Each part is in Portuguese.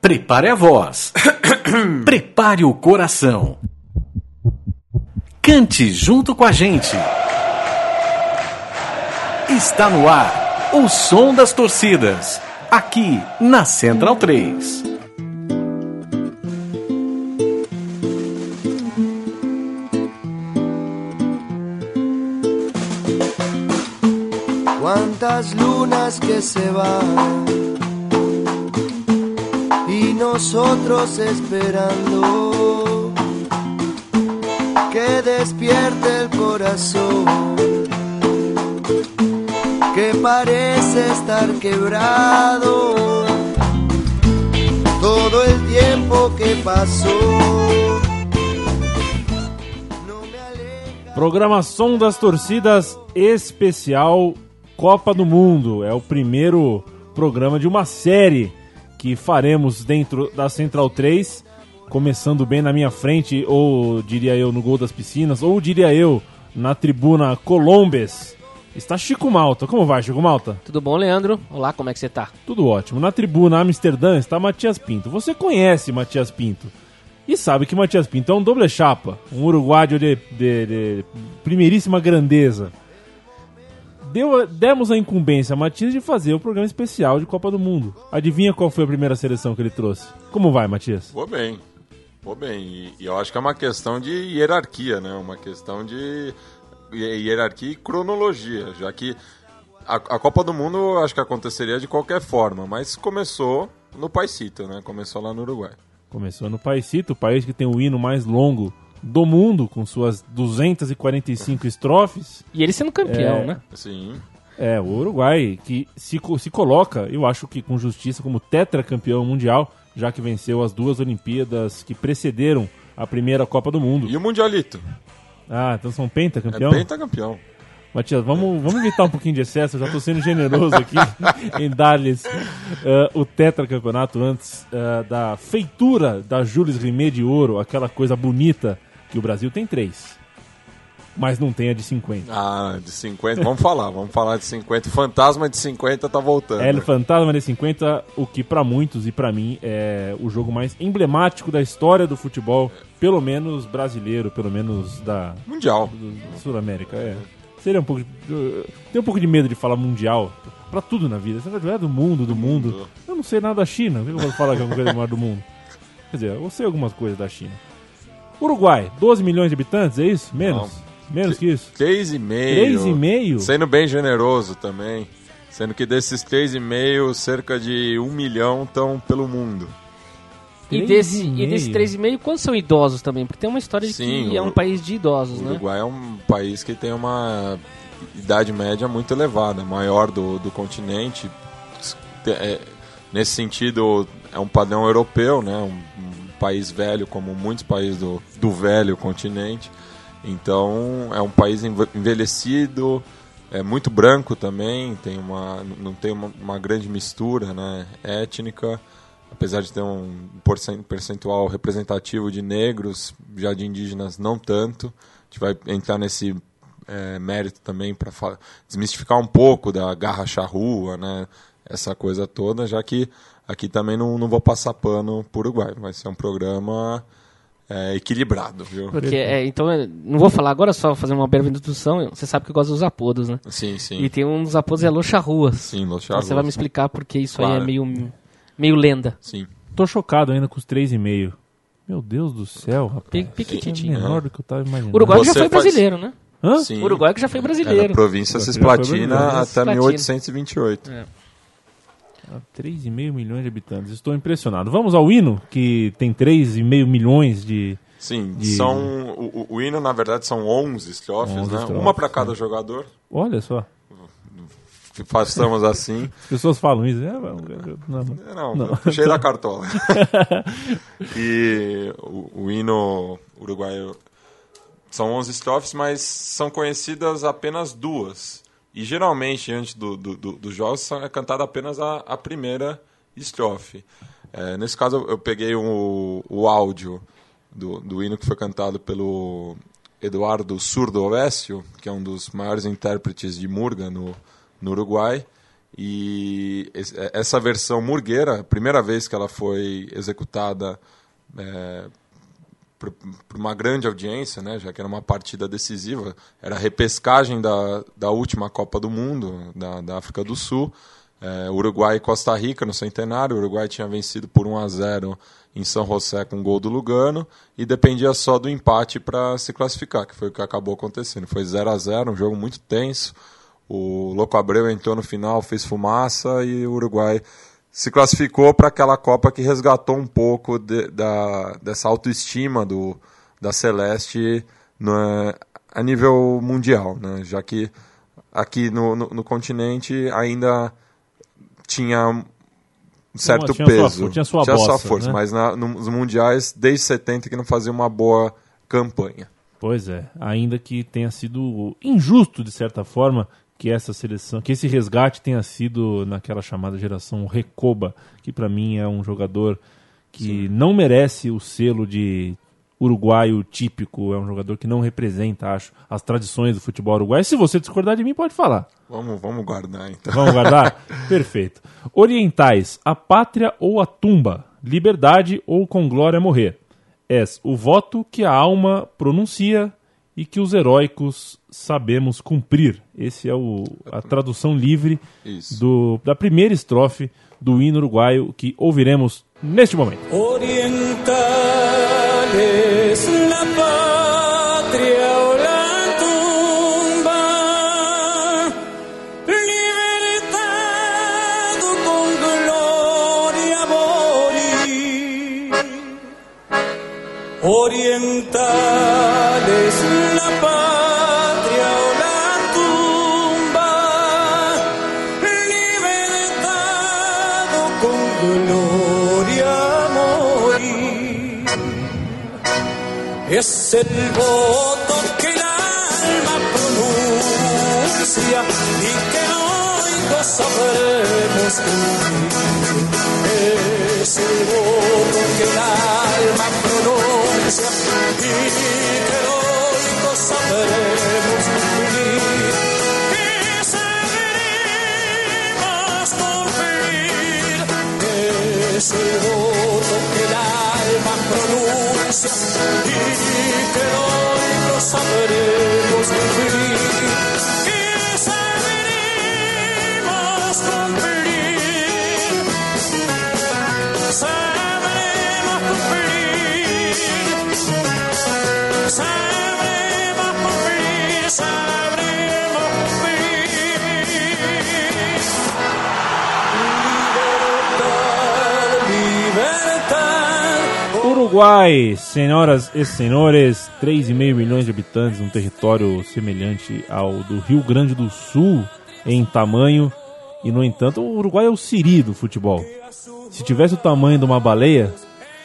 Prepare a voz. Prepare o coração. Cante junto com a gente. Está no ar o som das torcidas. Aqui na Central 3. Quantas lunas que se van y nosotros esperando que despierte el corazón que parece estar quebrado todo el tiempo que pasó. Programação das torcidas especial Copa do Mundo. É o primeiro programa de uma série que faremos dentro da Central 3, começando bem na minha frente, ou diria eu no gol das piscinas, ou diria eu na tribuna Colombes. Está Chico Malta. Como vai, Chico Malta? Tudo bom, Leandro? Olá, como é que você tá? Tudo ótimo. Na tribuna Amsterdã está Matias Pinto. Você conhece Matias Pinto e sabe que Matias Pinto é um doble chapa, um uruguaio de, de- de primeiríssima grandeza. Deu, demos a incumbência a Matias de fazer o programa especial de Copa do Mundo. Adivinha qual foi a primeira seleção que ele trouxe? Como vai, Matias? Vou bem, vou bem. E, e eu acho que é uma questão de hierarquia, né? Uma questão de hi- hierarquia e cronologia, já que a, a Copa do Mundo eu acho que aconteceria de qualquer forma, mas começou no Paisito, né? Começou lá no Uruguai. Começou no Paisito, o país que tem o hino mais longo do mundo, com suas 245 estrofes. E ele sendo campeão, É. né? Sim, É, o Uruguai, que se, se coloca, eu acho que com justiça, como tetracampeão mundial, já que venceu as duas Olimpíadas que precederam a primeira Copa do Mundo. E o Mundialito? Ah, então são pentacampeão? É pentacampeão. Matias, vamos, vamos evitar um pouquinho de excesso, eu já estou sendo generoso aqui em dar-lhes eh, o tetracampeonato antes eh, da feitura da Jules Rimet de ouro, aquela coisa bonita que o Brasil tem três, mas não tem a de 50. Ah, de 50, vamos falar, vamos falar de 50. O fantasma de 50 tá voltando. El Fantasma de 50, o que pra muitos e pra mim é o jogo mais emblemático da história do futebol, pelo menos brasileiro, pelo menos da Mundial. Sul América, é. Seria um pouco. eu tenho um pouco de medo de falar mundial pra tudo na vida. Você vai é do mundo, do mundo. Eu não sei nada da China. Por que eu vou falar que é uma coisa maior do mundo? Quer dizer, eu sei algumas coisas da China. Uruguai, 12 milhões de habitantes, é isso? Menos? Menos que isso? 3,5. 3,5? Sendo bem generoso também. Sendo que desses 3,5, cerca de 1 milhão estão pelo mundo. E desse, e e desse meio. 3,5, quantos são idosos também? Porque tem uma história de Sim, que é o- um país de idosos, O né? Uruguai é um país que tem uma idade média muito elevada, maior do, do continente. É, nesse sentido, é um padrão europeu, né? Um país velho, como muitos países do, do velho continente. Então, é um país enve- envelhecido, é muito branco também, tem uma, não tem uma, uma grande mistura né, étnica, apesar de ter um percentual representativo de negros, já de indígenas não tanto. A gente vai entrar nesse é, mérito também para desmistificar um pouco da garra charrua, né, essa coisa toda, já que aqui também não, não vou passar pano para o Uruguai, vai ser um programa é, equilibrado, viu? Porque, é, então, é, não vou falar agora, só fazer uma breve introdução. Você sabe que eu gosto dos apodos, né? Sim, sim. E tem um dos apodos é Locha Ruas. Sim, Los Então você vai me explicar porque isso aí Claro. é meio, meio lenda. Sim. Tô chocado ainda com os 3,5. Meu Deus do céu, rapaz. Pe- É Pequitinho. menor do que eu tava imaginando. Uruguai que já foi faz- brasileiro, né? Hã? Sim. Uruguai que já foi brasileiro. província Já foi Cisplatina até Cisplatina. 1828. É. Ah, 3,5 milhões de habitantes. Estou impressionado. Vamos ao hino, que tem 3,5 milhões de. Sim, De- são o, o- hino na verdade são 11 estrofes, 11 né? estrofes, Uma para né? cada jogador. Olha só. Façamos assim. As pessoas falam isso. É, não, não. Não, puxei da cartola. e o, o hino uruguaio são 11 estrofes, mas são conhecidas apenas duas. E geralmente, antes do, do, do, dos jogos, é cantada apenas a, a primeira estrofe. É, nesse caso, eu- peguei o, o áudio do, do hino que foi cantado pelo Eduardo Surdo Ovécio, que é um dos maiores intérpretes de Murga no, no Uruguai. E é, essa versão murgueira, a primeira vez que ela foi executada é, por uma grande audiência, né, já que era uma partida decisiva, era a repescagem da, da última Copa do Mundo, da, da África do Sul, é, Uruguai e Costa Rica no centenário. O Uruguai tinha vencido por 1 a 0 em São José com gol do Lugano e dependia só do empate para se classificar, que foi o que acabou acontecendo. Foi 0 a 0 um jogo muito tenso. O Louco Abreu entrou no final, fez fumaça e o Uruguai se classificou para aquela Copa que resgatou um pouco de- da, dessa autoestima do, da Celeste no- a nível mundial, né? já que aqui no, no, no continente ainda tinha um certo tinha sua peso, for- tinha sua bossa, força, né? mas na- nos mundiais desde 70 que não fazia uma boa campanha. Pois é, ainda que tenha sido injusto de certa forma que essa seleção, que esse resgate tenha sido naquela chamada geração Recoba, que pra mim é um jogador que não merece o selo de uruguaio típico, é um jogador que não representa, acho, as tradições do futebol uruguaio. Se você discordar de mim, pode falar. Vamos, vamos guardar então. Vamos guardar? Perfeito. Orientais, a pátria ou a tumba, liberdade ou com glória morrer. És o voto que a alma pronuncia e que os heróicos sabemos cumprir. Esse é o, a tradução livre do, da primeira estrofe do hino uruguaio que ouviremos neste momento. Orientales, la patria o Es el voto que el alma pronuncia y que hoy lo sabremos cumplir. Es el voto que el alma pronuncia y que hoy lo sabremos cumplir. Y sabremos cumplir. Es el voto y que hoy lo sabremos cumplir. Uruguai, senhoras e senhores, 3,5 milhões de habitantes, um território semelhante ao do Rio Grande do Sul em tamanho, e no entanto o Uruguai é o siri do futebol. Se tivesse o tamanho de uma baleia,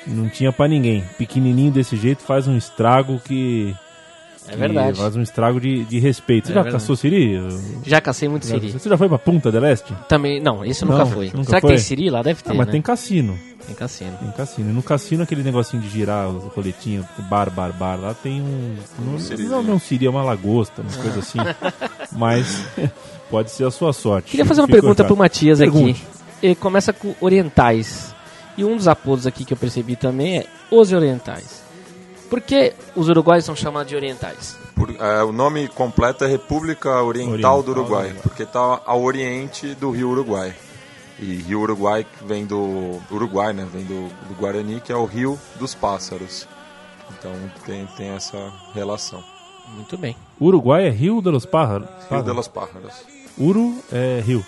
não tinha pra ninguém. Pequenininho desse jeito faz um estrago que... É verdade. Faz um estrago de, de respeito. Você É já verdade. caçou siri? Já cacei muito siri. Você já foi pra Punta del Este? Também, não, esse Não, nunca foi. nunca Será que foi? tem siri lá? Deve ter, Ah, mas né? tem cassino. Tem cassino. Tem cassino. E no cassino, aquele negocinho de girar o roletinho, bar, bar, bar, lá tem um. Não, sirizinho. não, não seria uma lagosta, uma coisa assim. Mas pode ser a sua sorte. Queria fazer uma pergunta pro Matias Pergunte. aqui. Ele começa com orientais. E um dos apodos aqui que eu percebi também é os orientais. Por que os uruguaios são chamados de orientais? Por- é, o nome completo é República Oriental, Oriental do Uruguai, do Uruguai. porque está ao oriente do Rio Uruguai. E Rio Uruguai vem do Uruguai, né? Vem do, do Guarani, que é o Rio dos Pássaros. Então tem, tem essa relação. Muito bem. Uruguai é Rio de los Pájaros. Rio de los Pájaros. Uru é Rio.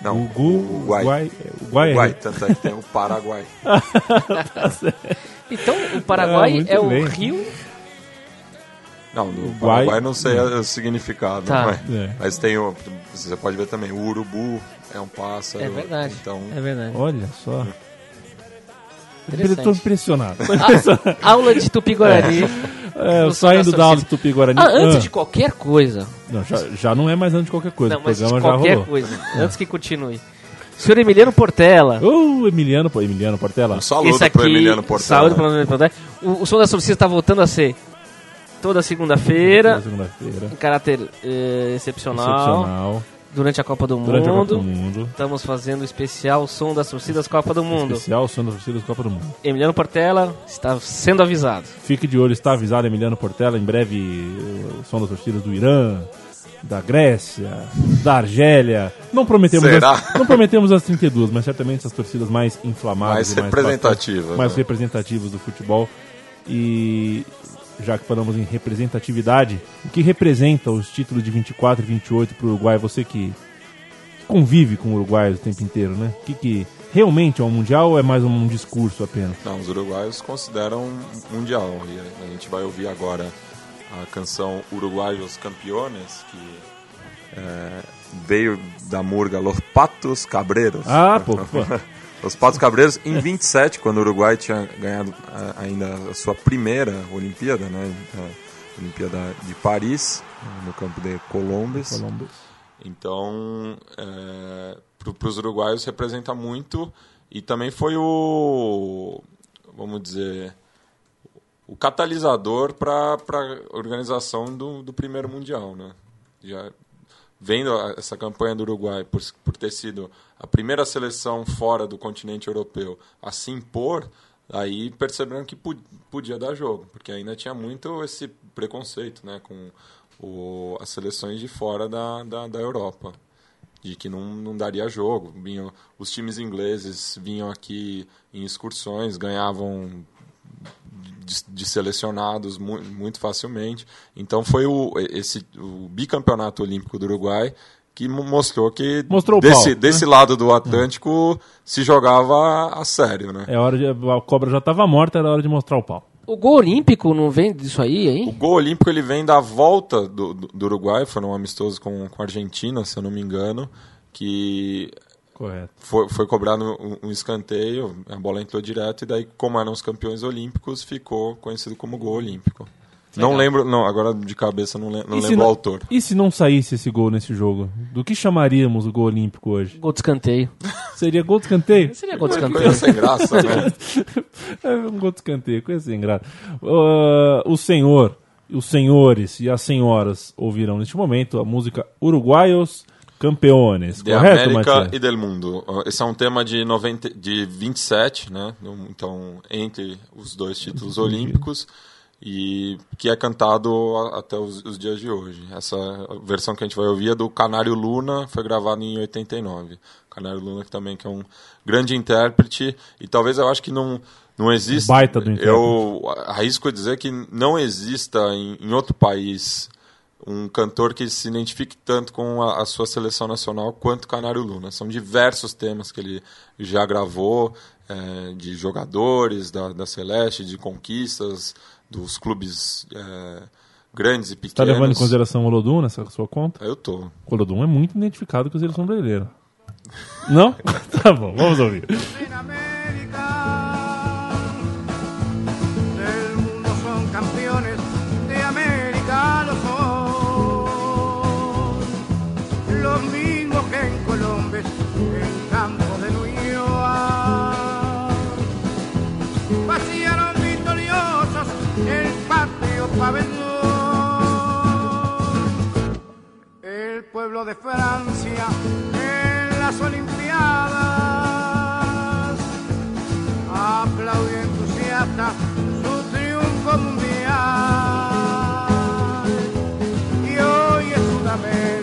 Não, Ugu, Uruguai. Uruguai, Uruguai é Uruguai, Rio. tanto é que tem o Paraguai. Então, o Paraguai Ah, muito é o bem. rio. Não, no Uruguai- Paraguai não sei o significado, Tá. mas, É. mas tem o. Você pode ver também, o urubu é um pássaro. É verdade. Então, É verdade. Olha só. Estou impressionado. Tô impressionado. Aula de Tupi-Guarani. É, no saindo da aula de Sorocaba. Tupi Guarani. Ah, antes de qualquer coisa. Não, já, já não é mais antes de qualquer coisa. Não, o mas de programa já qualquer rolou. coisa. Antes que continue. Senhor Emiliano Portela. Ô, Emiliano, Emiliano Portela. um saludo Esse aqui, pro Emiliano Portela. Saúde pro Emiliano Portela. O, o som da Sorocisa está voltando a ser toda segunda-feira, Segunda-feira. em caráter eh, excepcional. Excepcional. durante a Copa do Durante a Copa do Mundo. Mundo. Estamos fazendo o especial Som das Torcidas Copa do Mundo. Especial Som das Torcidas Copa do Mundo. Emiliano Portela está sendo avisado. Fique de olho, está avisado Emiliano Portela. Em breve, o som das torcidas do Irã, da Grécia, da Argélia. Não prometemos, Será? as, não prometemos as 32, mas certamente essas torcidas mais inflamadas, Mais e representativas, bastantes- mais né? representativas do futebol. E já que falamos em representatividade, o que representa os títulos de 24 e 28 para o Uruguai? Você que convive com o Uruguai o tempo inteiro, né? O que, que realmente é um mundial ou é mais um discurso apenas? Não, os uruguaios consideram mundial. E a gente vai ouvir agora a canção Uruguaios Campeones, que é, veio da murga Los Patos Cabreros. Ah, pô, pô. Os Patos Cabreiros em 27, quando o Uruguai tinha ganhado ah, ainda a sua primeira Olimpíada, né? A Olimpíada de Paris, no campo de Colombes. Columbus. Então, para os uruguaios representa muito e também foi o, vamos dizer, o catalisador para a organização do, do primeiro mundial, né? Já vendo essa campanha do Uruguai por, por ter sido a primeira seleção fora do continente europeu a se impor, aí perceberam que podia dar jogo, porque ainda tinha muito esse preconceito, né, com o, as seleções de fora da, da, da Europa de que não, não daria jogo. Vinham, os times ingleses vinham aqui em excursões, ganhavam de, de selecionados mu, muito facilmente. Então foi o, esse, o bicampeonato olímpico do Uruguai que mo- mostrou que Mostrou o desse, pau, né? desse lado do Atlântico se jogava a sério, né? É hora de. A cobra já estava morta, era hora de mostrar o pau. O gol olímpico não vem disso aí, O hein? gol olímpico ele vem da volta do, do, do Uruguai, foi um amistoso com, com a Argentina, se eu não me engano, que Correto. foi, foi cobrado um, um escanteio, a bola entrou direto e daí, como eram os campeões olímpicos, ficou conhecido como gol olímpico. Não lembro, não, agora de cabeça não, lem- não lembro o autor. E se não saísse esse gol nesse jogo? Do que chamaríamos o gol olímpico hoje? Gol de escanteio. Seria gol de escanteio? Seria gol de Coisa escanteio. sem graça, né? É um gol de escanteio, coisa sem graça. Ah, o senhor, os senhores e as senhoras ouvirão neste momento a música Uruguaios Campeones. De correto, América Matias? e del Mundo. Esse é um tema de, 90, de 27, né? Então, entre os dois títulos olímpicos, e que é cantado até os, os dias de hoje. Essa versão que a gente vai ouvir é do Canário Luna, foi gravado em 89. Canário Luna que também que é um grande intérprete, e talvez eu acho que não, não existe... Baita do intérprete. Eu arrisco dizer que não exista em, em outro país um cantor que se identifique tanto com a, a sua seleção nacional quanto Canário Luna. São diversos temas que ele já gravou, eh, de jogadores da, da Celeste, de conquistas, dos clubes eh, grandes e pequenos. Tá levando em consideração o Olodum nessa sua conta? Eu tô. O Olodum é muito identificado com a seleção brasileira. Não? tá bom, vamos ouvir. Pueblo de Francia en las Olimpiadas aplaudió entusiasta su triunfo mundial. Y hoy es Sudamérica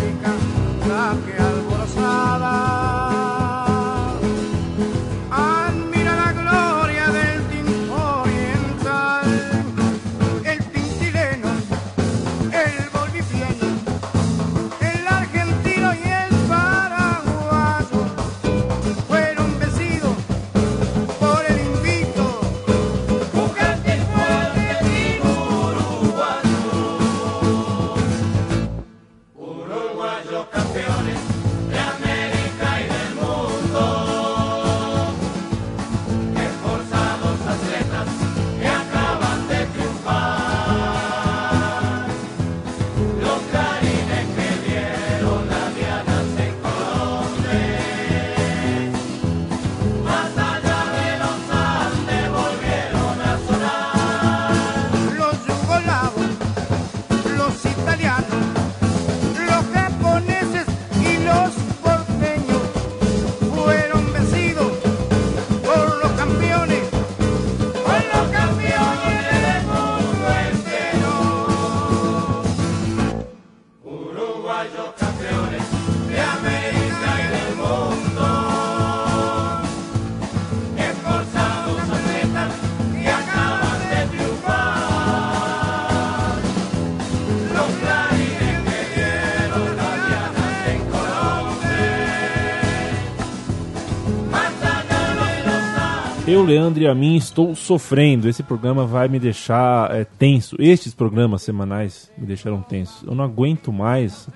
Eu, Leandro e a mim estou sofrendo. Esse programa vai me deixar é, tenso. Estes programas semanais me deixaram tenso. Eu não aguento mais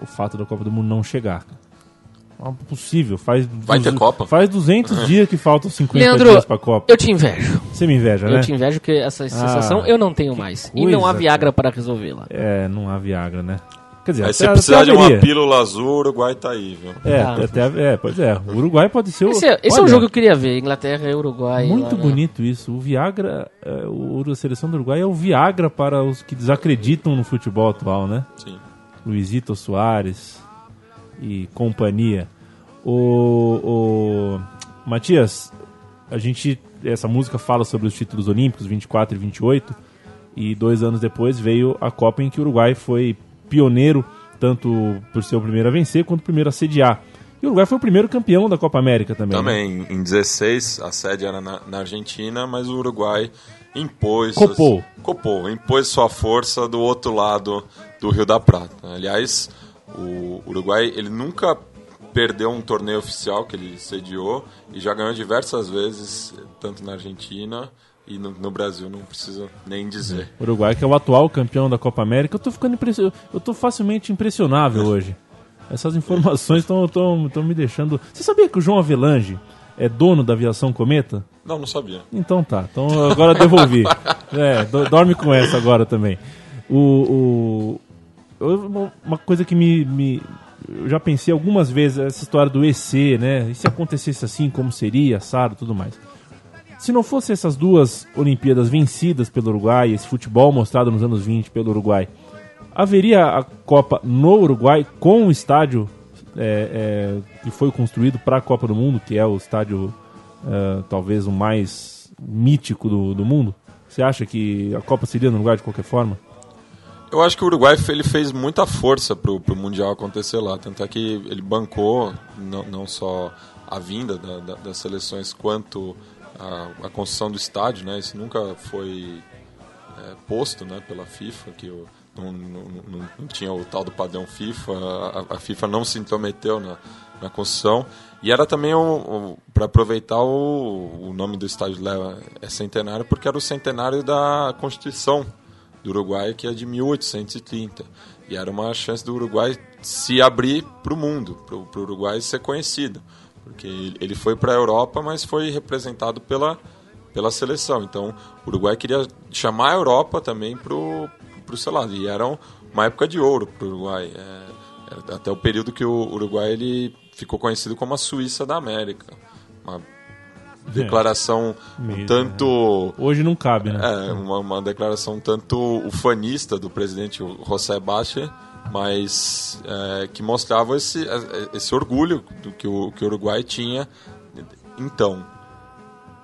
o fato da Copa do Mundo não chegar. Não é possível. Faz Vai ter Copa. Faz 200 dias que faltam 50 Leandro, dias pra Copa. eu te invejo. Você me inveja, né? Eu te invejo porque essa sensação eu não tenho mais. E não há coisa, Viagra para resolvê-la. É, não há Viagra, né? Quer dizer, Aí até precisar de uma pílula azul, o Uruguai tá aí, viu? É, Tá. até, é, pois é. O Uruguai pode ser o. Esse, é, esse é um jogo que eu queria ver. Inglaterra e Uruguai. Muito lá, né? bonito isso. O Viagra, é, o, a seleção do Uruguai é o Viagra para os que desacreditam no futebol atual, né? Sim. Luizito Soares e companhia. O, o Matias, a gente essa música fala sobre os títulos olímpicos 24 e 28 e dois anos depois veio a Copa em que o Uruguai foi pioneiro tanto por ser o primeiro a vencer quanto o primeiro a sediar. E o Uruguai foi o primeiro campeão da Copa América também. né? Também, em 16, a sede era na, na Argentina, mas o Uruguai impôs... Copou. Copou, impôs sua força do outro lado do Rio da Prata. Aliás, o Uruguai, ele nunca perdeu um torneio oficial que ele sediou e já ganhou diversas vezes, tanto na Argentina e no, no Brasil, não precisa nem dizer. O Uruguai, que é o atual campeão da Copa América, eu tô ficando impression... eu tô facilmente impressionável hoje. Essas informações estão me deixando. Você sabia que o João Avelange é dono da aviação Cometa? Não, não sabia. Então tá. Então agora devolvi. É, do- dorme com essa agora também. O, o- uma coisa que me, me- Eu já pensei algumas vezes essa história do EC, né? E se acontecesse assim, como seria, assado e tudo mais. Se não fosse essas duas Olimpíadas vencidas pelo Uruguai, esse futebol mostrado nos anos 20 pelo Uruguai, haveria a Copa no Uruguai com o estádio é, é, que foi construído para a Copa do Mundo, que é o estádio é, talvez o mais mítico do, do mundo? Você acha que a Copa seria no Uruguai de qualquer forma? Eu acho que o Uruguai ele fez muita força pro, pro Mundial acontecer lá. Tanto é que ele bancou não, não só a vinda da- da- das seleções quanto a, a construção do estádio, né? Isso nunca foi é, posto né, pela FIFA, que o- não, não, não- não tinha o tal do padrão FIFA, a, a FIFA não se intrometeu na, na construção. E era também para aproveitar o, o nome do estádio lá é centenário, porque era o centenário da Constituição do Uruguai, que é de 1830. E era uma chance do Uruguai se abrir para o mundo, para o Uruguai ser conhecido. Porque ele- foi para a Europa, mas foi representado pela, pela seleção. Então, o Uruguai queria chamar a Europa também para o seu lado. E era um- uma época de ouro para o Uruguai. É, era até o período que o Uruguai ele ficou conhecido como a Suíça da América. Uma declaração um Mesmo, tanto... Hoje não cabe, né? É, uma, uma declaração tanto ufanista do presidente José Baixa, mas é, que mostrava esse, esse orgulho do que o, que o Uruguai tinha então.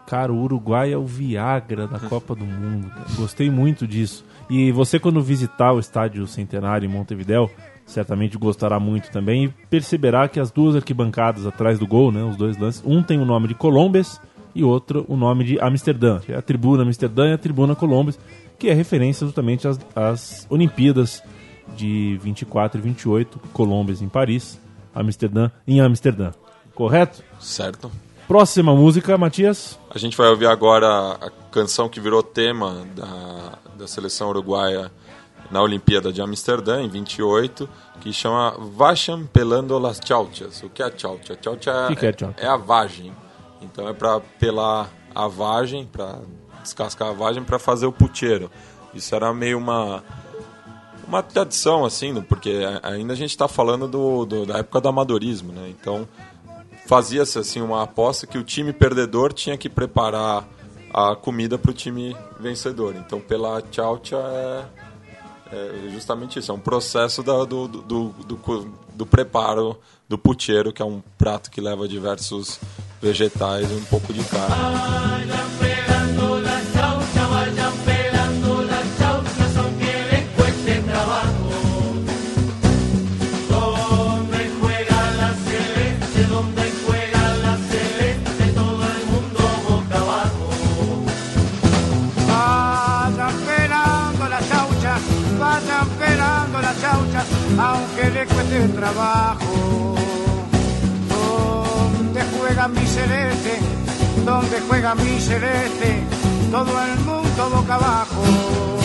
Cara, o Uruguai é o Viagra da Copa do Mundo. Gostei muito disso. E você, quando visitar o Estádio Centenário em Montevidéu, certamente gostará muito também e perceberá que as duas arquibancadas atrás do gol, né, os dois lances, um tem o nome de Colombes e outro o nome de Amsterdã. é a tribuna Amsterdã e a tribuna Colombes, que é referência justamente às, às Olimpíadas de 24 e 28, Colombes em Paris, Amsterdã em Amsterdã. Correto? Certo? Próxima música, Matias. A gente vai ouvir agora a canção que virou tema da, da seleção uruguaia na Olimpíada de Amsterdã, em 28, que chama Vacham Pelando las Chauchas. O que é a chaucha? Chaucha que que é chaucha? é a vagem. Então é para pelar a vagem, para descascar a vagem, para fazer o puteiro. Isso era meio uma uma tradição, assim, né? porque ainda a gente está falando do, do- da época do amadorismo, né? Então fazia-se assim uma aposta que o time perdedor tinha que preparar a comida para o time vencedor. Então pela tchaucha é, é justamente isso, é um processo da- do, do, do, do preparo do puteiro, que é um prato que leva diversos vegetais e um pouco de carne. Trabajo. Donde juega mi celeste, donde juega mi celeste, todo el mundo boca abajo.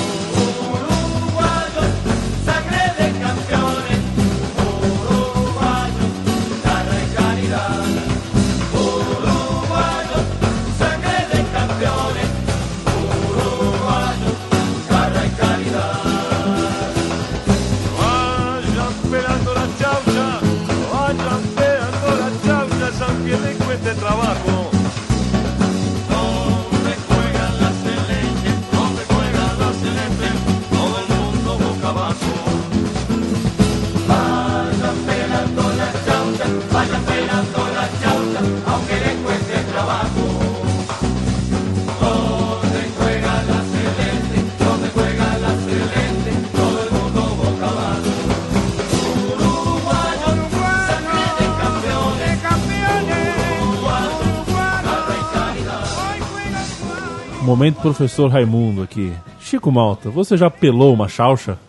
Momento professor Raimundo aqui. Chico Malta, você já pelou uma chaucha?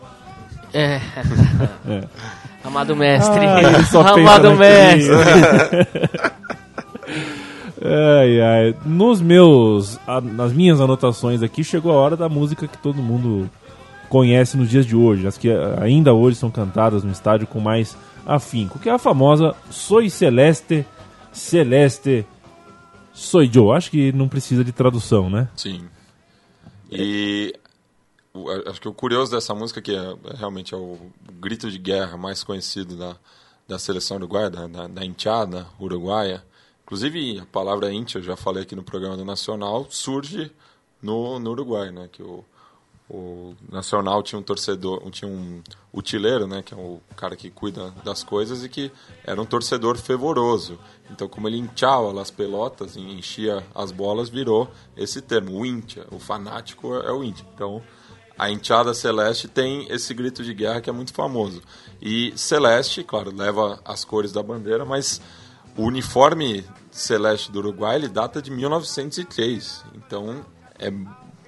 É. Amado mestre. Ah, Amado mestre. Ai, ai. Nos meus, a- nas minhas anotações aqui, chegou a hora da música que todo mundo conhece nos dias de hoje, as que ainda hoje são cantadas no estádio com mais afinco, que é a famosa Soy Celeste, Celeste, Soy Yo. Acho que não precisa de tradução, né? Sim. E acho que o curioso dessa música que é, é realmente é o, grito de guerra mais conhecido da, da seleção uruguaia, da, da, da enteada uruguaia. Inclusive, a palavra íntia, já falei aqui no programa do Nacional, surge no, no Uruguai, né? Que o, o Nacional tinha um torcedor, tinha um utileiro, né, que é o cara que cuida das coisas e que era um torcedor fervoroso. Então, como ele inchava as pelotas enchia as bolas, virou esse termo, o íntia. O fanático é o íntia. Então, a enteada celeste tem esse grito de guerra que é muito famoso. E celeste, claro, leva as cores da bandeira, mas o uniforme celeste do Uruguai ele data de 1903. Então, é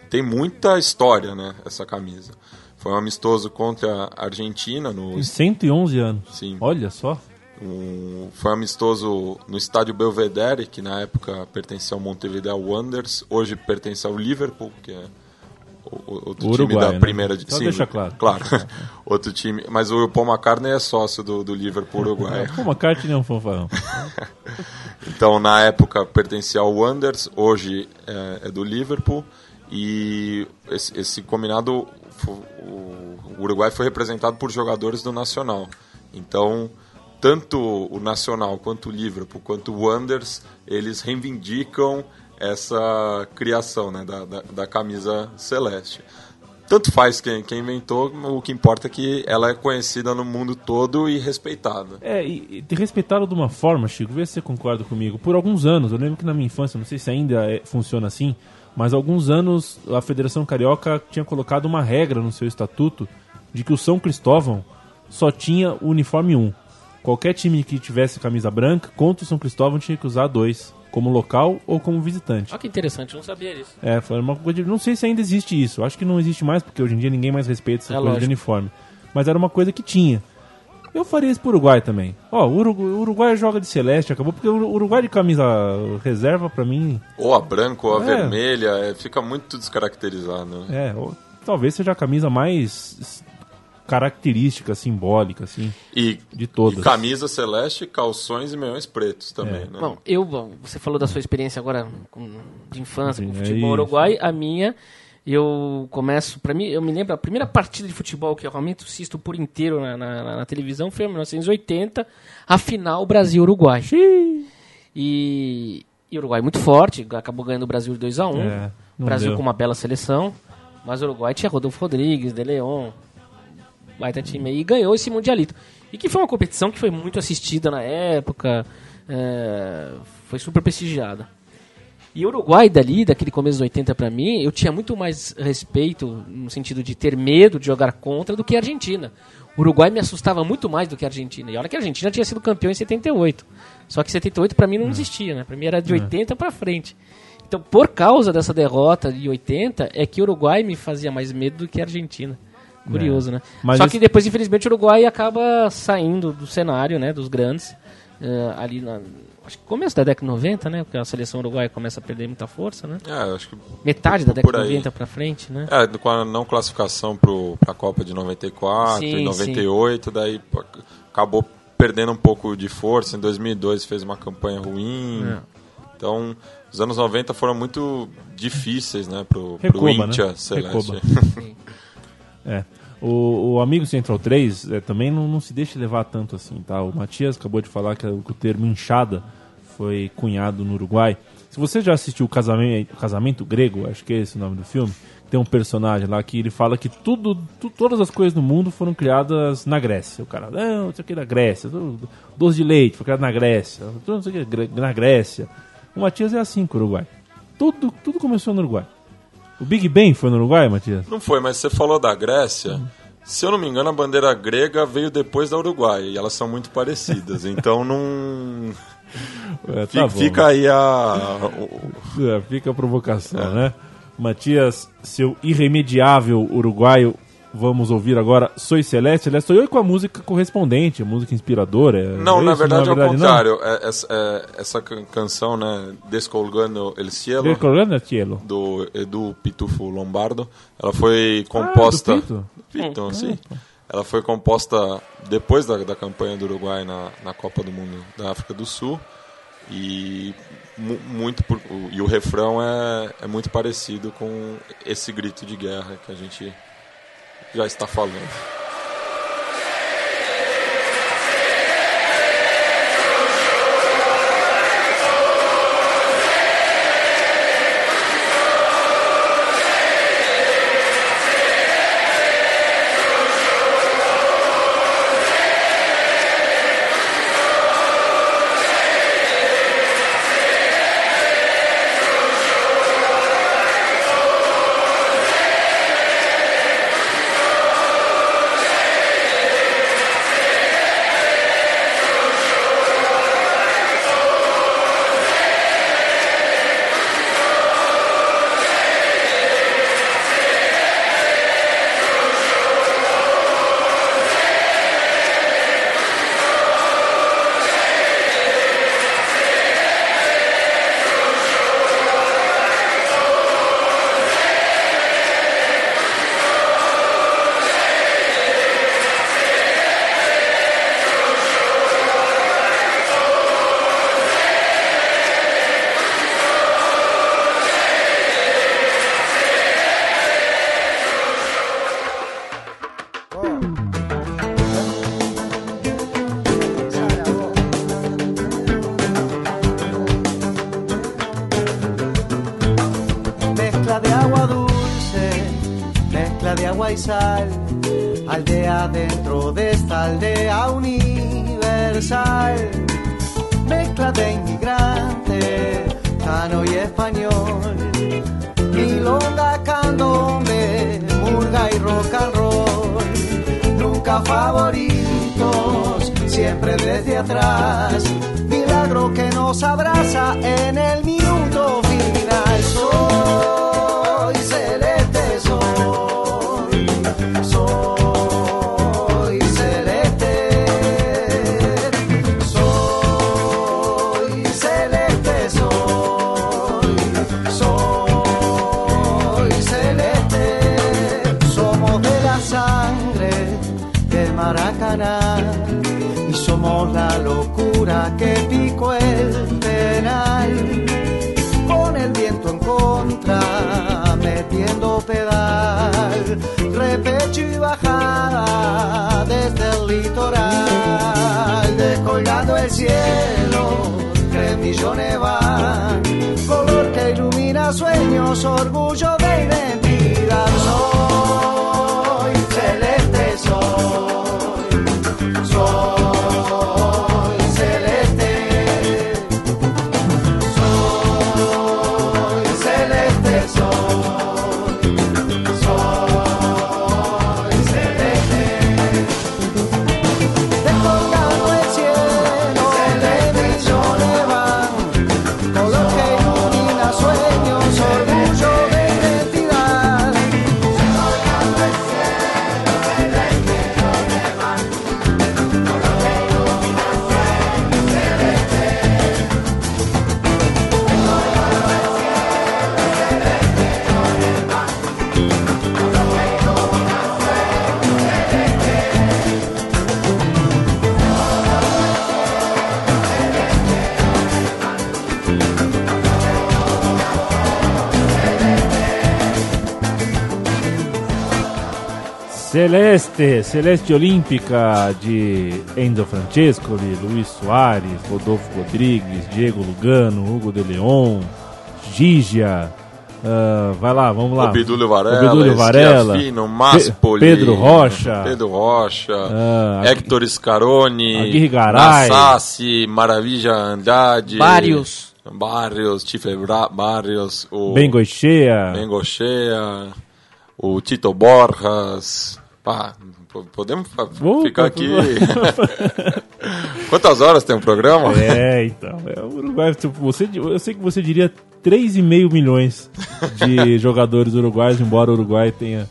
tem muita história, né, essa camisa. Foi um amistoso contra a Argentina no Tem 111 anos. Sim. Olha só. um, foi um amistoso no estádio Belvedere, que na época pertencia ao Montevideo Wanderers, hoje pertence ao Liverpool, que é outro O time Uruguai, da né? primeira de Só deixar claro. Claro. outro time, mas o Paul McCartney é sócio do, do Liverpool Uruguai. Pô, uma carta é um fanfarrão. Então, na época, pertencia ao Wanderers, hoje é, é do Liverpool. E esse, esse combinado, o, Uruguai foi representado por jogadores do Nacional. Então, tanto o Nacional, quanto o Liverpool, quanto o Wanderers, eles reivindicam essa criação né, da, da, da camisa celeste. Tanto faz quem, quem inventou, o que importa é que ela é conhecida no mundo todo e respeitada. É, e, e respeitá-lo de uma forma, Chico, vê se você concorda comigo. Por alguns anos, eu lembro que na minha infância, não sei se ainda é- funciona assim, mas há alguns anos a Federação Carioca tinha colocado uma regra no seu estatuto de que o São Cristóvão só tinha o uniforme 1. Qualquer time que tivesse camisa branca, contra o São Cristóvão tinha que usar dois, como local ou como visitante. Olha que interessante, eu não sabia disso. É, foi uma coisa de, Não sei se ainda existe isso. Acho que não existe mais, porque hoje em dia ninguém mais respeita essa É coisa de lógico. uniforme. Mas era uma coisa que tinha. Eu faria isso pro Uruguai também. Ó, o Urugu- o Uruguai joga de celeste, acabou, porque o Uruguai de camisa reserva, pra mim, Ou a branca ou a É. vermelha, é, fica muito descaracterizado. né? é. ou- talvez seja a camisa mais característica, simbólica, assim, E, de todas. e camisa celeste, calções e meiões pretos também, É. né? Bom, eu, bom, você falou da sua experiência agora com- de infância com Sim, é futebol isso. uruguai, a minha, eu começo, pra mim, eu me lembro, a primeira partida de futebol que eu realmente assisto por inteiro na, na- na televisão foi em 1980, a final Brasil-Uruguai. E, e o Uruguai muito forte, acabou ganhando o Brasil de 2 a 1 É, Brasil deu. com uma bela seleção, mas o Uruguai tinha Rodolfo Rodrigues, De Leon, baita time e ganhou esse Mundialito. E que foi uma competição que foi muito assistida na época, é, foi super prestigiada. E o Uruguai dali, daquele começo dos 80 pra mim, eu tinha muito mais respeito no sentido de ter medo de jogar contra do que a Argentina. O Uruguai me assustava muito mais do que a Argentina. E olha que a Argentina tinha sido campeão em 78. Só que 78 pra mim não existia, né? Pra mim era de 80 pra frente. Então, por causa dessa derrota de 80, é que o Uruguai me fazia mais medo do que a Argentina. Curioso, né? Mas Só esse- que depois, infelizmente, o Uruguai acaba saindo do cenário, né? Dos grandes. Eh, ali na. Acho que começo da década de 90, né? Porque a seleção uruguaia começa a perder muita força, né? É, acho que Metade da década de aí. 90 pra frente, né? É, com a não classificação para a Copa de 94 Sim, e 98, daí pô, acabou perdendo um pouco de força. Em 2002 fez uma campanha ruim. É. Então, os anos 90 foram muito difíceis, né, pro, pro Recoba, né? Celeste. Recoba. É. O, o amigo Central 3 é, também não, não se deixa levar tanto assim, tá? O Matias acabou de falar que, o- que o termo inchada foi cunhado no Uruguai. Se você já assistiu o casamento, casamento Grego, acho que é esse o nome do filme, tem um personagem lá que ele fala que tudo, tu- todas as coisas no mundo foram criadas na Grécia. O cara, não, isso aqui é da Grécia, doce de leite foi criado na Grécia, tudo não sei o que, Gre- na Grécia. O Matias é assim com o Uruguai. Tudo, tudo começou no Uruguai. O Big Bang foi no Uruguai, Matias? Não foi, mas você falou da Grécia. Se eu não me engano, a bandeira grega veio depois da Uruguai e elas são muito parecidas. Então não. É, tá bom. Fica aí a. É, fica a provocação, né? Matias, seu irremediável uruguaio, vamos ouvir agora Soy Celeste. Aliás, estou eu com a música correspondente, a música inspiradora. é Não, na isso? verdade é o não? contrário. É, essa, é, essa can- canção, né, Descolgando el Cielo, Recolgando a cielo. do Edu Pitufo Lombardo, ela foi composta. Ah, do Pito? Pito, sim. Ela foi composta depois da, da campanha do Uruguai na, na Copa do Mundo da África do Sul. E, mu- muito por- o- e o refrão é, é muito parecido com esse grito de guerra que a gente já está falando. Favoritos, siempre desde atrás. Milagro que nos abraza en el repecho y bajada desde el litoral, descolgando el cielo, cremillones van, color que ilumina sueños, orgullo de identidad. Soy Celeste, Celeste Olímpica de Enzo Francescoli, Luiz Soares, Rodolfo Rodrigues, Diego Lugano, Hugo de Leon, Gigia. ah, vai lá, vamos lá. Obidúlio Varela, Obidúlio Varela, Schiaffino, Maspoli, Pe- Pedro Rocha. Pedro Rocha, Ah, Hector Scaroni, Aguirre Garay. Nassassi, Maravilha Andrade, Barrios. Barrios, Tifle Barrios, o Ben Goichea, Bengochea, o Tito Borjas. Pá, po- podemos ficar aqui. Quantas horas tem o programa? É, então. É, o Uruguai, tipo, você, eu sei que você diria 3,5 milhões de jogadores uruguaios, embora o Uruguai tenha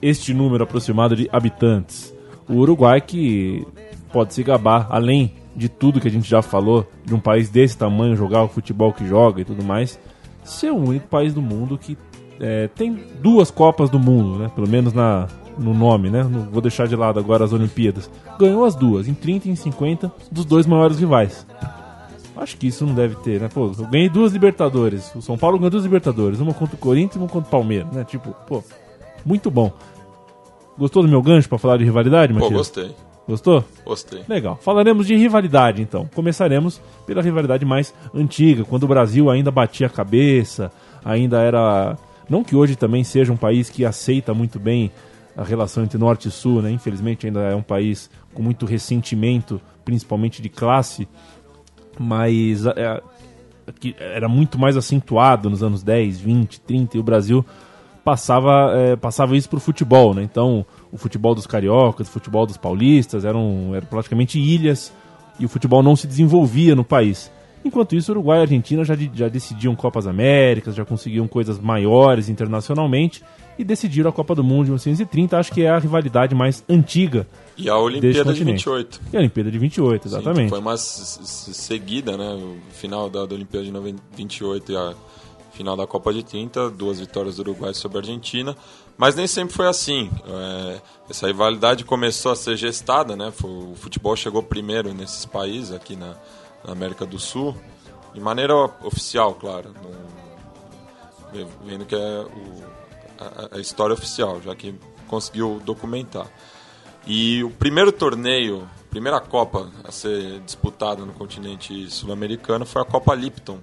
este número aproximado de habitantes. O Uruguai que pode se gabar, além de tudo que a gente já falou, de um país desse tamanho jogar o futebol que joga e tudo mais, ser o único país do mundo que é, tem duas Copas do Mundo, né? Pelo menos na, no nome, né? Não vou deixar de lado agora as Olimpíadas. Ganhou as duas, em 30 e em 50, dos dois maiores rivais. Acho que isso não deve ter, né? Pô, eu ganhei duas Libertadores. O São Paulo ganhou duas Libertadores. Uma contra o Corinthians e uma contra o Palmeiras, né? Tipo, pô, muito bom. Gostou do meu gancho pra falar de rivalidade, Pô, Matias? gostei, Gostou? gostei. Legal. Falaremos de rivalidade, então. Começaremos pela rivalidade mais antiga, quando o Brasil ainda batia a cabeça, ainda era. Não que hoje também seja um país que aceita muito bem a relação entre Norte e Sul, né? Infelizmente ainda é um país com muito ressentimento, principalmente de classe, mas é, era muito mais acentuado nos anos 10, 20, 30 e o Brasil passava, é, passava isso pro futebol, né? Então, o futebol dos cariocas, o futebol dos paulistas eram, eram praticamente ilhas e o futebol não se desenvolvia no país. Enquanto isso, Uruguai e Argentina já, de- já decidiam Copas Américas, já conseguiam coisas maiores internacionalmente e decidiram a Copa do Mundo de 1930. Acho que é a rivalidade mais antiga. E a Olimpíada de continente. 28. E a Olimpíada de 28, Sim, exatamente. que foi mais seguida, né? O final da, da Olimpíada de 90 28 e a final da Copa de 30, duas vitórias do Uruguai sobre a Argentina. Mas nem sempre foi assim. É, essa rivalidade começou a ser gestada, né? O futebol chegou primeiro nesses países, aqui na, na América do Sul, de maneira oficial, claro. Não- vendo que é o- a- a história oficial, já que conseguiu documentar. E o primeiro torneio, primeira Copa a ser disputada no continente sul-americano foi a Copa Lipton,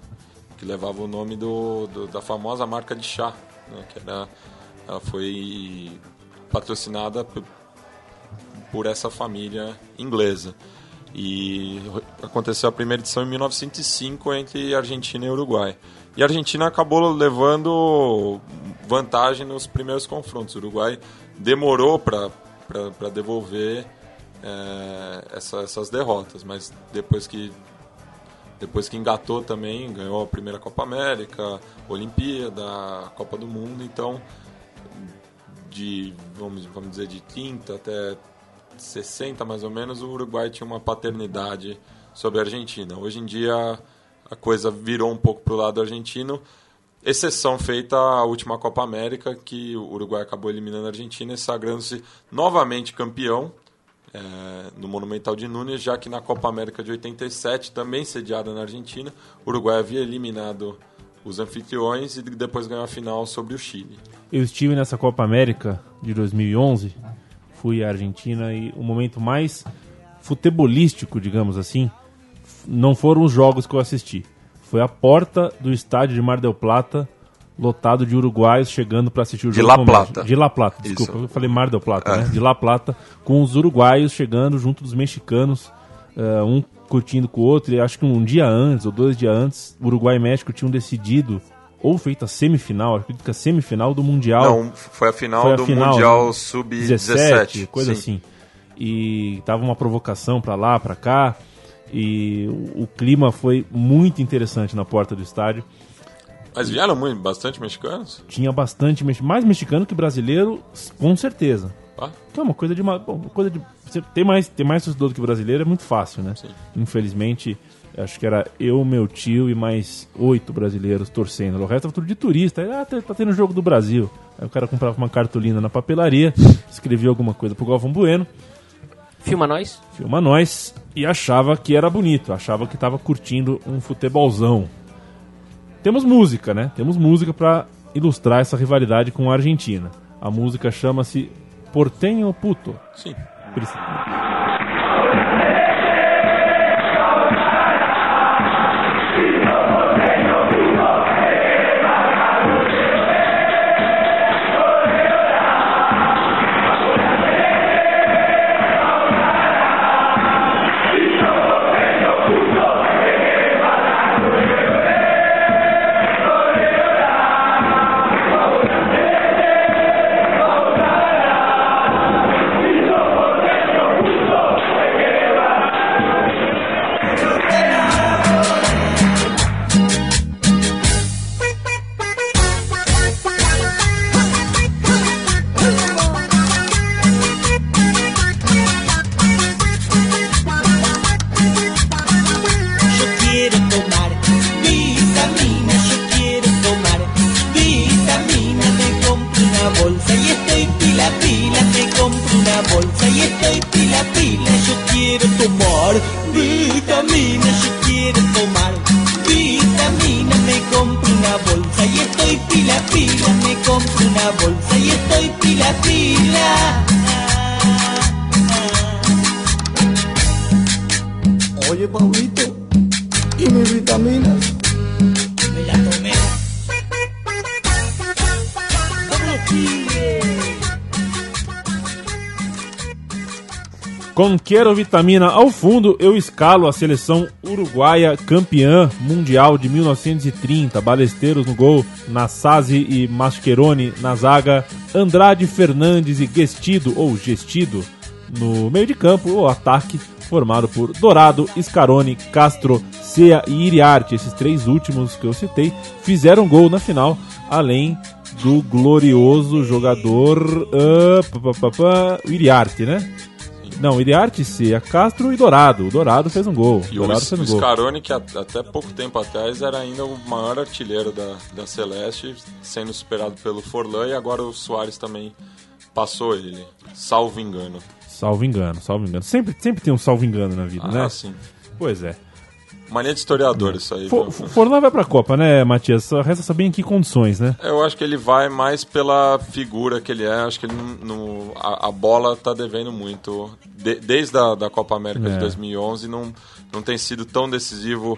que levava o nome do, do- da famosa marca de chá, né, que era, ela foi patrocinada por essa família inglesa. E aconteceu a primeira edição em 1905 entre Argentina e Uruguai. E a Argentina acabou levando vantagem nos primeiros confrontos. O Uruguai demorou para devolver eh, essa- essas derrotas, mas depois que depois que engatou também, ganhou a primeira Copa América, Olimpíada, Copa do Mundo, então de vamos, vamos dizer de 30 até 60 mais ou menos, o Uruguai tinha uma paternidade sobre a Argentina. Hoje em dia a coisa virou um pouco para o lado argentino, exceção feita a última Copa América, que o Uruguai acabou eliminando a Argentina e sagrando-se novamente campeão é, no Monumental de Nunes, já que na Copa América de 87, também sediada na Argentina, o Uruguai havia eliminado os anfitriões e depois ganhou a final sobre o Chile. Eu estive nessa Copa América de 2011, fui à Argentina e o momento mais futebolístico, digamos assim, não foram os jogos que eu assisti. Foi a porta do estádio de Mar del Plata, lotado de uruguaios chegando para assistir o De jogo. La com- Plata. De La Plata, desculpa, Isso. eu falei Mar del Plata, É. né? De La Plata, com os uruguaios chegando junto dos mexicanos, eh, um curtindo com o outro. E acho que um dia antes, ou dois dias antes, Uruguai e México tinham decidido, ou feito a semifinal, acredito que a semifinal do Mundial. Não, foi a final Foi a do final, Mundial né? Sub-17. 17, coisa sim. assim. E tava uma provocação pra lá, pra cá. E o, o clima foi muito interessante na porta do estádio. Mas vieram muito, bastante mexicanos? Tinha bastante mais mexicano que brasileiro, com certeza. Ah, Que é uma coisa de uma, bom, uma coisa de ter mais ter mais torcedor do que brasileiro é muito fácil, né? Sim. Infelizmente, acho que era eu, meu tio e mais oito brasileiros torcendo. O resto tava tudo de turista. Aí, Ah, tá, tá tendo jogo do Brasil. Aí o cara comprava uma cartolina na papelaria, escrevia alguma coisa pro Galvão Bueno, Filma nós. filma nós e achava que era bonito, achava que tava curtindo um futebolzão. Temos música, né? Temos música para ilustrar essa rivalidade com a Argentina. A música chama-se Portenho Puto. Sim. Preci- Quero Vitamina ao fundo, eu escalo a seleção uruguaia campeã mundial de 1930. Balesteiros no gol, Nassasi e Mascheroni na zaga, Andrade Fernandes e Gestido, ou Gestido, no meio de campo. O ataque formado por Dourado, Scaroni, Castro, Sea e Iriarte. Esses três últimos que eu citei fizeram gol na final, além do glorioso jogador o Iriarte, né? Não, Iriarte, Sea, Castro e Dourado. O Dourado fez um gol. E o, Dourado fez um o gol. Scaroni, que a- até pouco tempo atrás era ainda o maior artilheiro da, da Celeste, sendo superado pelo Forlan, e agora o Soares também passou ele, salvo engano. Salvo engano, salvo engano. Sempre, sempre tem um salvo engano na vida, Ah, né? sim. Pois é. Mania de historiador isso aí. For? Forlan vai pra Copa, né, Matias? Só resta saber em que condições, né? Eu acho que ele vai mais pela figura que ele é. Acho que ele não, não- a, a bola tá devendo muito. De- desde a da Copa América É. de 2011, não, não tem sido tão decisivo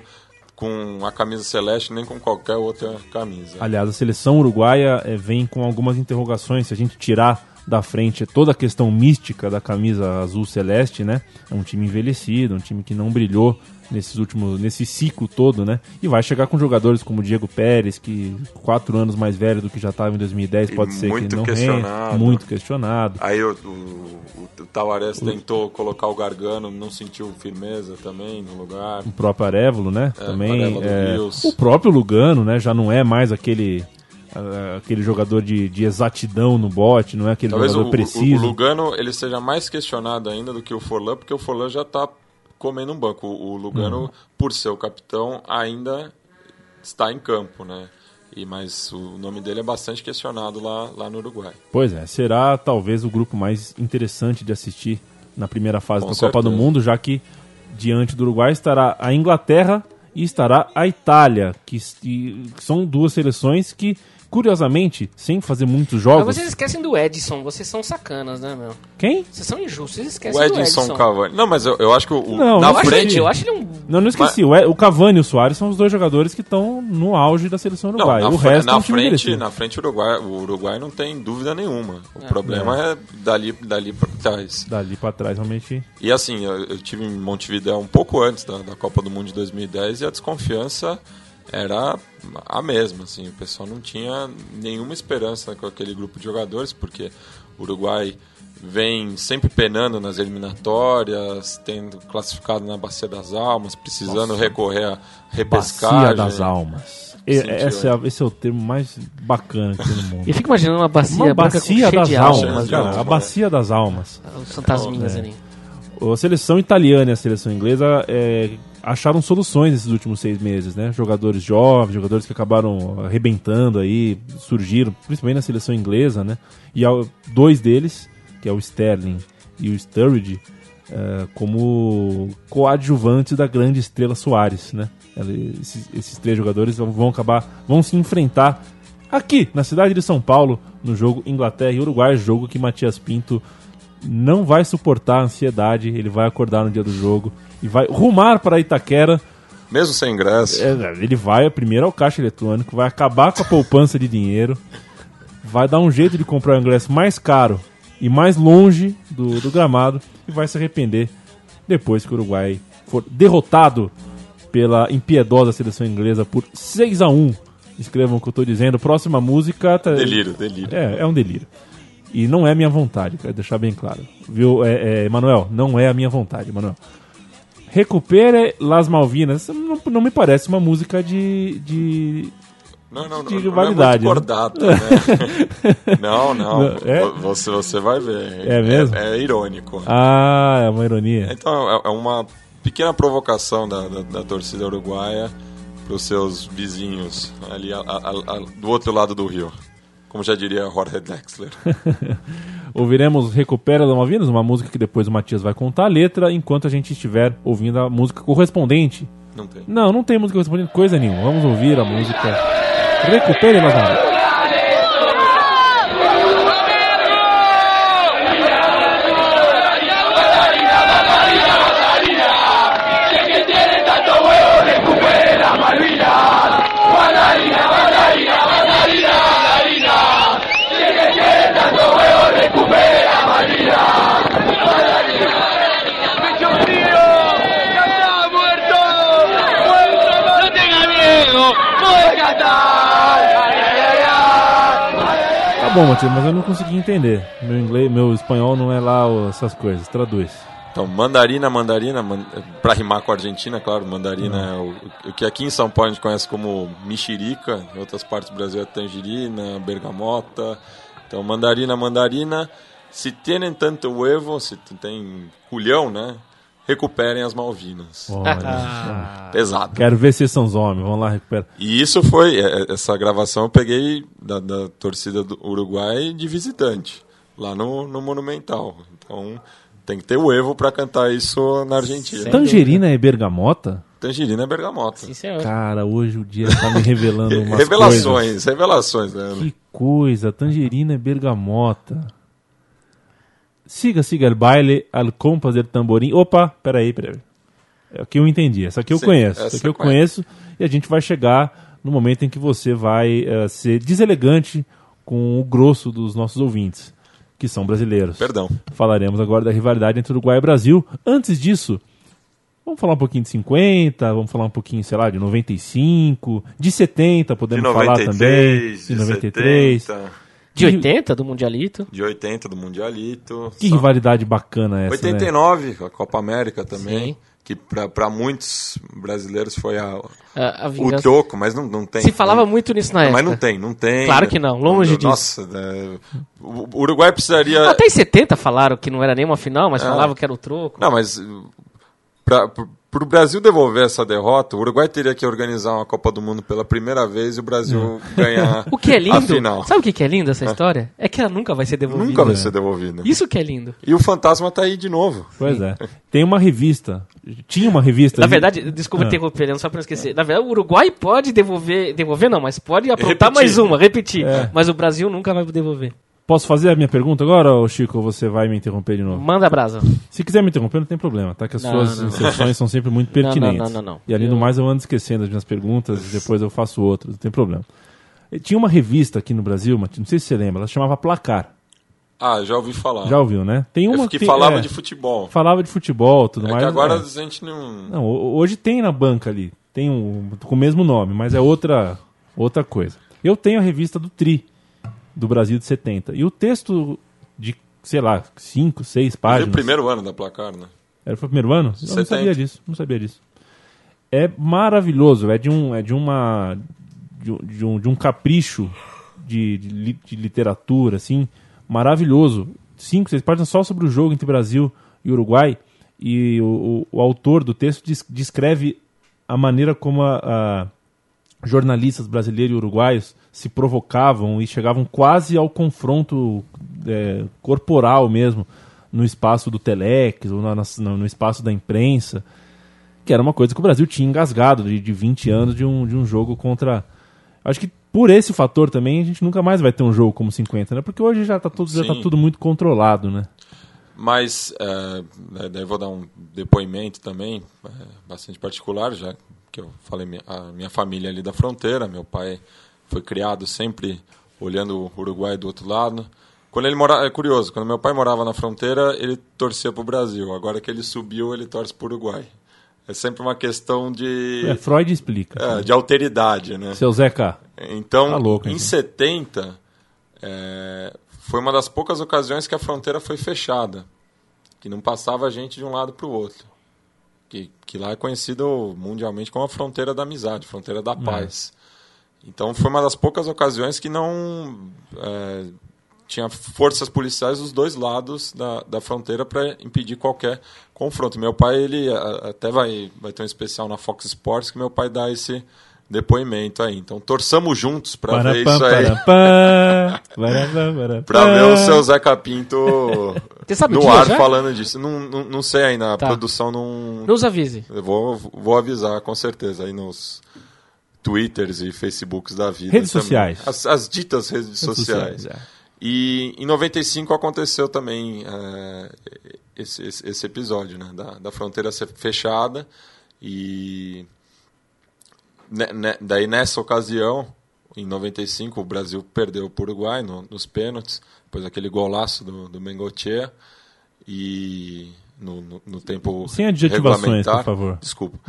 com a camisa celeste nem com qualquer outra camisa. Aliás, a seleção uruguaia eh, vem com algumas interrogações. Se a gente tirar da frente toda a questão mística da camisa azul celeste, né? É um time envelhecido, um time que não brilhou nesses últimos, nesse ciclo todo, né? E vai chegar com jogadores como Diego Pérez, que quatro anos mais velho do que já estava em 2010, E pode ser que não rende, questionado. muito questionado. Aí o, o, o, o Tavares tentou colocar o Gargano, não sentiu firmeza também no lugar. o próprio Arévolo, né? É, Também é, o próprio Lugano, né? Já não é mais aquele aquele jogador de, de exatidão no bote, não é aquele Talvez o, jogador o- preciso. o Lugano ele seja mais questionado ainda do que o Forlan, porque o Forlan já está comendo um banco. O, o Lugano, Uhum. por ser o capitão, ainda está em campo, né? E, mas o nome dele é bastante questionado lá, lá no Uruguai. Pois é, será talvez o grupo mais interessante de assistir na primeira fase Com da Copa do certeza. Mundo, já que diante do Uruguai estará a Inglaterra e estará a Itália, que, que são duas seleções que, curiosamente, sem fazer muitos Mas jogos. vocês esquecem do Edson, vocês são sacanas, né, meu? Quem? Vocês são injustos, vocês O esquecem do Edson. Cavani. Não, mas eu, eu acho que o, Não, na eu Eu acho, frente. ele, eu acho ele um... Não, não esqueci. O E- O Cavani e o Soares são os dois jogadores que estão no auge da seleção Não, uruguaia. na, o resto é na um time frente, na frente o Uruguai, o Uruguai não tem dúvida nenhuma. O problema é, dali, dali para trás. Dali pra trás, realmente. E assim, eu, eu tive em Montevideo um pouco antes da, da Copa do Mundo de 2010 e a desconfiança era a mesma, assim, o pessoal não tinha nenhuma esperança com aquele grupo de jogadores, porque o Uruguai vem sempre penando nas eliminatórias, tendo classificado na Bacia das Almas, precisando recorrer à repescagem. Bacia das almas. E- é, esse é o termo mais bacana que tem no mundo. Eu fico imaginando uma bacia Uma bacia das de almas, almas. cara. né? A bacia das almas. Os fantasminhas É. ali. A seleção italiana e a seleção inglesa é, acharam soluções nesses últimos seis meses, né? Jogadores jovens, jogadores que acabaram arrebentando aí, surgiram, principalmente na seleção inglesa, né? E dois deles, que é o Sterling e o Sturridge, é, como coadjuvantes da grande estrela Soares, né? Esses, esses três jogadores vão acabar, vão se enfrentar aqui na cidade de São Paulo, no jogo Inglaterra e Uruguai, jogo que Matias Pinto não vai suportar a ansiedade, ele vai acordar no dia do jogo e vai rumar para Itaquera. Mesmo sem ingresso. É, ele vai primeiro ao caixa eletrônico, vai acabar com a poupança de dinheiro, vai dar um jeito de comprar o ingresso mais caro e mais longe do, do gramado e vai se arrepender depois que o Uruguai for derrotado pela impiedosa seleção inglesa por 6 a 1 Escrevam o que eu tô dizendo. Próxima música. tá- Delírio, delírio. É, é um delírio. E não é minha vontade, quero deixar bem claro. Viu, é, é, Manuel? Não é a minha vontade, Manuel. Recupere Las Malvinas. Não, não me parece uma música de. de... Não, não, não. De não rivalidade, É né? muito cordata, né? não, não. É? Você, você vai ver. É mesmo? É, é irônico. Ah, é uma ironia. Então, é, é uma pequena provocação da, da, da torcida uruguaia para os seus vizinhos ali a- a- a- do outro lado do rio. Como já diria Jorge Drexler. Ouviremos Recupera Las Malvinas, uma música que depois o Matias vai contar a letra, enquanto a gente estiver ouvindo a música correspondente. Não tem. Não, não tem música correspondente, coisa nenhuma. Vamos ouvir a música Recupere Las bom, Matias, mas eu não consegui entender. Meu inglês, meu espanhol não é lá essas coisas. Traduz. Então, mandarina, mandarina, man... para rimar com a Argentina, claro, mandarina é o, o que aqui em São Paulo a gente conhece como mexerica, em outras partes do Brasil é tangerina, bergamota. Então, mandarina, mandarina, se tienen tanto huevo, se tem culhão, né? Recuperem as Malvinas. Olha, Pesado. quero ver se são os homens. Vamos lá, recupera. E isso foi, é, é, essa gravação eu peguei da, da torcida do Uruguai de visitante, lá no, no Monumental. Então tem que ter o Evo para cantar isso na Argentina. Tangerina é bergamota? Tangerina é bergamota. Sim, senhor. Cara, hoje o dia tá me revelando umas revelações, coisas. revelações, né? Que coisa, tangerina é bergamota. Siga, siga el baile, al compás del tamborim. Opa, peraí, peraí. É o que eu entendi. Essa aqui eu Sim, conheço. essa Essa aqui eu conheço. E a gente vai chegar no momento em que você vai eh, ser deselegante com o grosso dos nossos ouvintes, que são brasileiros. Perdão. Falaremos agora da rivalidade entre Uruguai e Brasil. Antes disso, vamos falar um pouquinho de 50, vamos falar um pouquinho, sei lá, de 95, de 70, De podemos falar também. 93, De 93. 70, De 80, do Mundialito. de 80 do Mundialito. Que rivalidade bacana essa, né? 89, a Copa América também. Sim. Que para muitos brasileiros foi a, A, a o troco, mas não, não tem. Se falava não, muito nisso na Não, época. mas não tem, não tem. Claro que não, longe disso. Nossa, é, o Uruguai precisaria. Até em 70 falaram que não era nenhuma final, mas É. falavam que era o troco. Não, mas para o Brasil devolver essa derrota, o Uruguai teria que organizar uma Copa do Mundo pela primeira vez e o Brasil ganhar O que é a lindo, final. sabe o que é lindo essa história? É que ela nunca vai ser devolvida. Nunca vai ser devolvida. Isso que é lindo. E o fantasma tá aí de novo. Pois é. Tem uma revista. Tinha uma revista. Na verdade, desculpa Ah. interromper, só pra não esquecer. Na verdade, o Uruguai pode devolver, devolver não, mas pode aprontar Repetir. mais uma, repetir. É. Mas o Brasil nunca vai devolver. Posso fazer a minha pergunta agora, ou Chico, ou você vai me interromper de novo? Manda a brasa. Se quiser me interromper, não tem problema, tá? Que as Não, suas não. inserções são sempre muito Não, não, pertinentes. não, não, não. E além do mais, eu ando esquecendo as minhas perguntas e depois eu faço outras, não tem problema. E Tinha uma revista aqui no Brasil, não sei se você lembra, ela chamava Placar. Ah, já ouvi falar. Já ouviu, né? Tem uma Eu que falava é, de futebol. falava de futebol, tudo É mais. que agora é. a gente não. Não, ho- hoje tem na banca ali, tem um com o mesmo nome, mas é outra outra coisa. Eu tenho a revista do Tri do Brasil de 70 e o texto de, sei lá, 5, 6 Foi páginas. o primeiro ano da placar, né? Era foi o primeiro ano? Eu não 70. sabia disso, não sabia disso. É maravilhoso, é de um é de uma de um, de um, capricho de, de, de literatura assim, maravilhoso. Cinco, seis páginas só sobre o jogo entre Brasil e Uruguai e o, o, o autor do texto des- descreve a maneira como a, a jornalistas brasileiros e uruguaios se provocavam e chegavam quase ao confronto é, corporal mesmo no espaço do Telex ou na- na- no, espaço da imprensa, que era uma coisa que o Brasil tinha engasgado de, de 20 anos de um, de um jogo contra. Acho que por esse fator também, a gente nunca mais vai ter um jogo como 50, né? Porque hoje já tá tudo, já tá tudo muito controlado, né? Mas, é, né, daí vou dar um depoimento também, é, bastante particular, já que eu falei, a minha família ali da fronteira, meu pai foi criado sempre olhando o Uruguai do outro lado. Quando ele morava, é curioso, quando meu pai morava na fronteira, ele torcia para o Brasil. Agora que ele subiu, ele torce para o Uruguai. É sempre uma questão de, É, Freud explica. é, de alteridade, né? Seu Zeca. Então, Tá louco, em então. 70, é, foi uma das poucas ocasiões que a fronteira foi fechada, que não passava gente de um lado para o outro. Que, que lá é conhecido mundialmente como a fronteira da amizade, fronteira da paz. Então, foi uma das poucas ocasiões que não é, tinha forças policiais dos dois lados da, da fronteira para impedir qualquer confronto. Meu pai, ele até vai, vai ter um especial na Fox Sports que meu pai dá esse depoimento aí. Então, torçamos juntos para ver Parapam, isso aí. Pra ver o seu Zeca Pinto Você sabe o no ar já? falando disso. Não, não, não sei ainda, a Tá. produção não. Nos avise. Eu vou, vou avisar com certeza aí nos Twitters e Facebooks da vida. Redes também. sociais. As, as ditas redes, sociais. sociais, é. E em 95 aconteceu também é, esse, esse, esse episódio, né? Da, da fronteira ser fechada. E daí nessa ocasião, em 95, o Brasil perdeu para o Uruguai no- nos pênaltis, depois aquele golaço do, do Mengotier. E no, no, no tempo Sem adjetivações, por favor. Desculpa.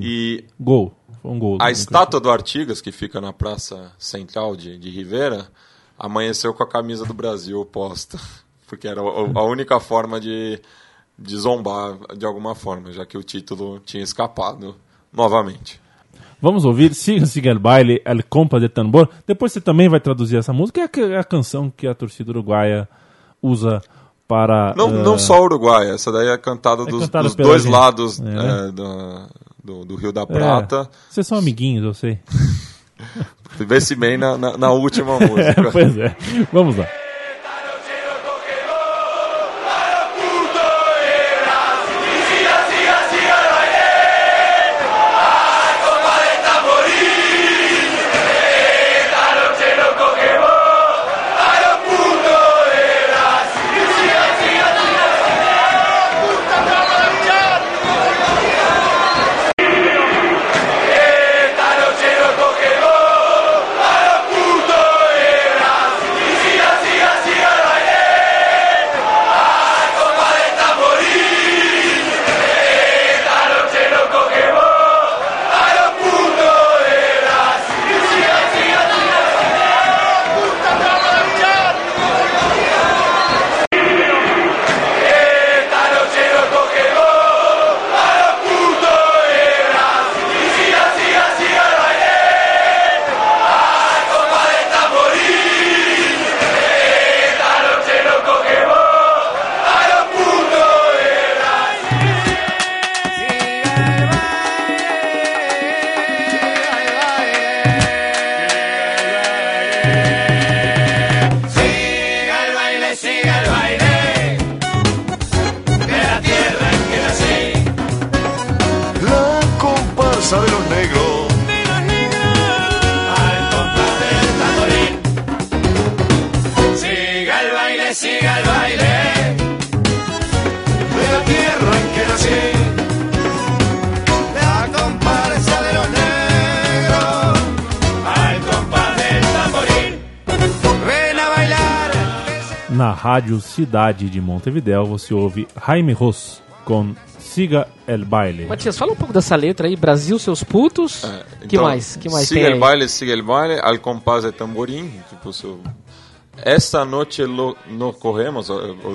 E... Gol. Um gol. a estátua do Artigas, que fica na praça central de, de Rivera, amanheceu com a camisa do Brasil posta. Porque era a única forma de, de zombar de alguma forma, já que o título tinha escapado novamente. Vamos ouvir Siga Siga el Baile, El Compa de Tambor. Depois você também vai traduzir essa música, é a, que- é a canção que a torcida uruguaia usa para... Não, eh, não só o Uruguai, essa daí é cantada dos, cantada dos pela dois gente. lados É, né? é, da- do, do Rio da é, Prata. Vocês são amiguinhos, eu sei. Vê se bem na, na, na última música. pois é. Vamos lá. Cidade de Montevidéu, você ouve Jaime Ross com Siga el Baile. Matias, fala um pouco dessa letra aí. Brasil, seus putos. que Então, mais? Que mais siga tem el baile, siga el baile, al compás de tamborim. Tipo, se eu- Esta noite lo, no corremos,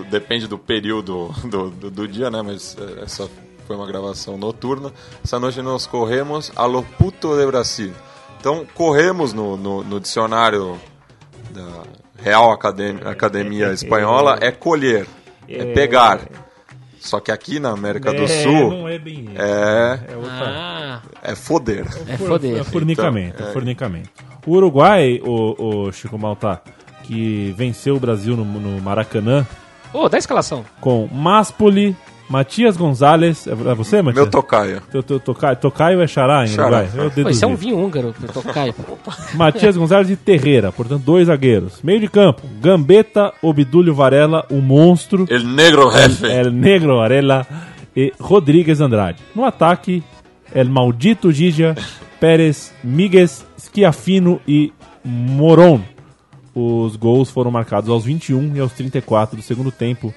depende do período do, do, do dia, né? Mas é, essa foi uma gravação noturna. Essa noite nós corremos a lo puto de Brasil. Então, corremos no, no, no dicionário da Real Academ- Academia Espanhola é colher, é pegar. Só que aqui na América do Sul não é bem isso. é, É outra... Ah, é foder. é foder. é fornicamento, Então, é é. fornicamento. O Uruguai, o, o Chico Malta, que venceu o Brasil no, no Maracanã Ô, dá a escalação. com Maspoli, Matias Gonzalez, é é você, Matias? Meu tocaio. Teu, teu, tocaio, tocaio é Xará em Xará. Uruguai? Eu Pô, isso é um vinho húngaro, Tocaio. Matias Gonzalez de Terreira, portanto, dois zagueiros. Meio de campo, Gambetta, Obdúlio Varela, o monstro, El negro jefe. El Negro Varela e Rodrigues Andrade. No ataque, El Maldito Gigia, Pérez, Migues, Schiafino e Moron. Os gols foram marcados aos 21 e aos 34 do segundo tempo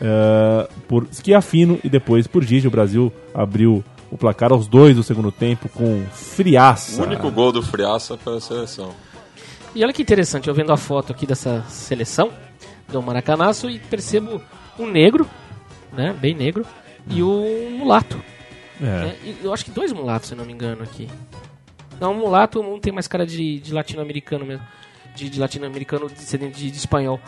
eh, por Schiafino e depois por Gigi. O Brasil abriu o placar aos dois do segundo tempo com friaça. O único gol do Friaça foi a seleção. E olha que interessante, eu vendo a foto aqui dessa seleção do Maracanaço e percebo um negro, né, bem negro, e um mulato. É. né? E eu acho que dois mulatos, se não me engano, aqui. Não, um mulato, um tem mais cara de, de latino-americano mesmo. De, de latino-americano descendente de, de espanhol.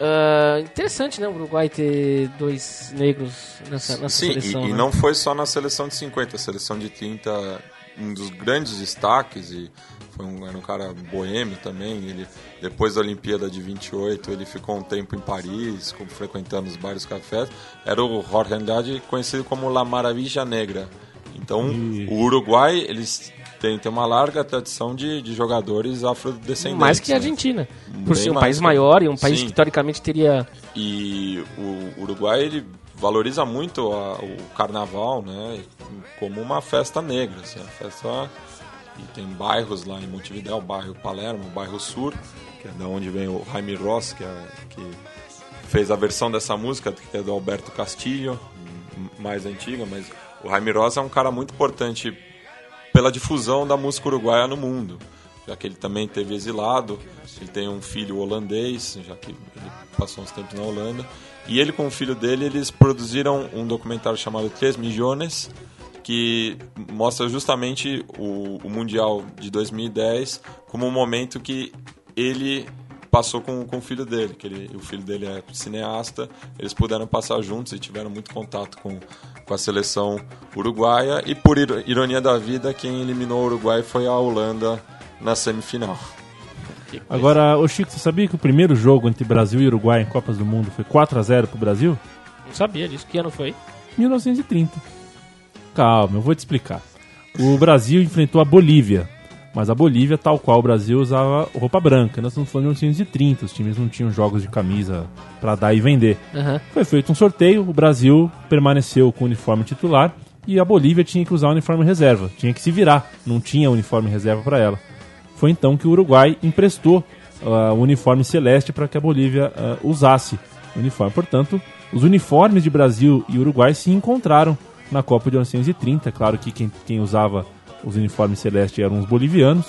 Ah, interessante, né, o Uruguai ter dois negros nessa, nessa Sim, seleção. e, e né? não foi só na seleção de 50, a seleção de 30, um dos grandes destaques, e foi um, era um cara boêmio também. Ele, depois da Olimpíada de 28, ele ficou um tempo em Paris, como, frequentando os bares cafés. Era o Jorge Andrade, conhecido como La Maravilla Negra. Então, o Uruguai, eles têm, têm uma larga tradição de, de jogadores afrodescendentes. Mais que a né? Argentina. Por Bem ser um país né? maior e um país Sim. que teoricamente teria. E o Uruguai ele valoriza muito a- o carnaval, né, como uma festa negra, assim, uma festa e tem bairros lá em Montevidéu, o bairro Palermo, o bairro Sur, que é da onde vem o Jaime Ross, que, é, que fez a versão dessa música, que é do Alberto Castilho, mais antiga, mas o Jaime Ross é um cara muito importante pela difusão da música uruguaia no mundo, já que ele também teve exilado, ele tem um filho holandês, já que ele passou uns tempos na Holanda, e ele com o filho dele, eles produziram um documentário chamado 3 Milhões, que mostra justamente o, o Mundial de 2010 como um momento que ele passou com, com o filho dele, que ele, o filho dele é cineasta, eles puderam passar juntos e tiveram muito contato com, com a seleção uruguaia, e por iro- ironia da vida, quem eliminou o Uruguai foi a Holanda na semifinal. Agora, ô Chico, você sabia que o primeiro jogo entre Brasil e Uruguai em Copas do Mundo foi 4 a 0 pro Brasil? Não sabia disso. Que ano foi? 1930. Calma, eu vou te explicar. O Brasil enfrentou a Bolívia, mas a Bolívia, tal qual o Brasil, usava roupa branca. Nós estamos falando de 1930, os times não tinham jogos de camisa pra dar e vender. Aham. Foi feito um sorteio, o Brasil permaneceu com o uniforme titular e a Bolívia tinha que usar o uniforme reserva, tinha que se virar, não tinha uniforme reserva para ela. Foi então que o Uruguai emprestou ah, o uniforme celeste para que a Bolívia ah, usasse o uniforme. Portanto, os uniformes de Brasil e Uruguai se encontraram na Copa de 1930. É claro que quem, quem usava os uniformes celestes eram os bolivianos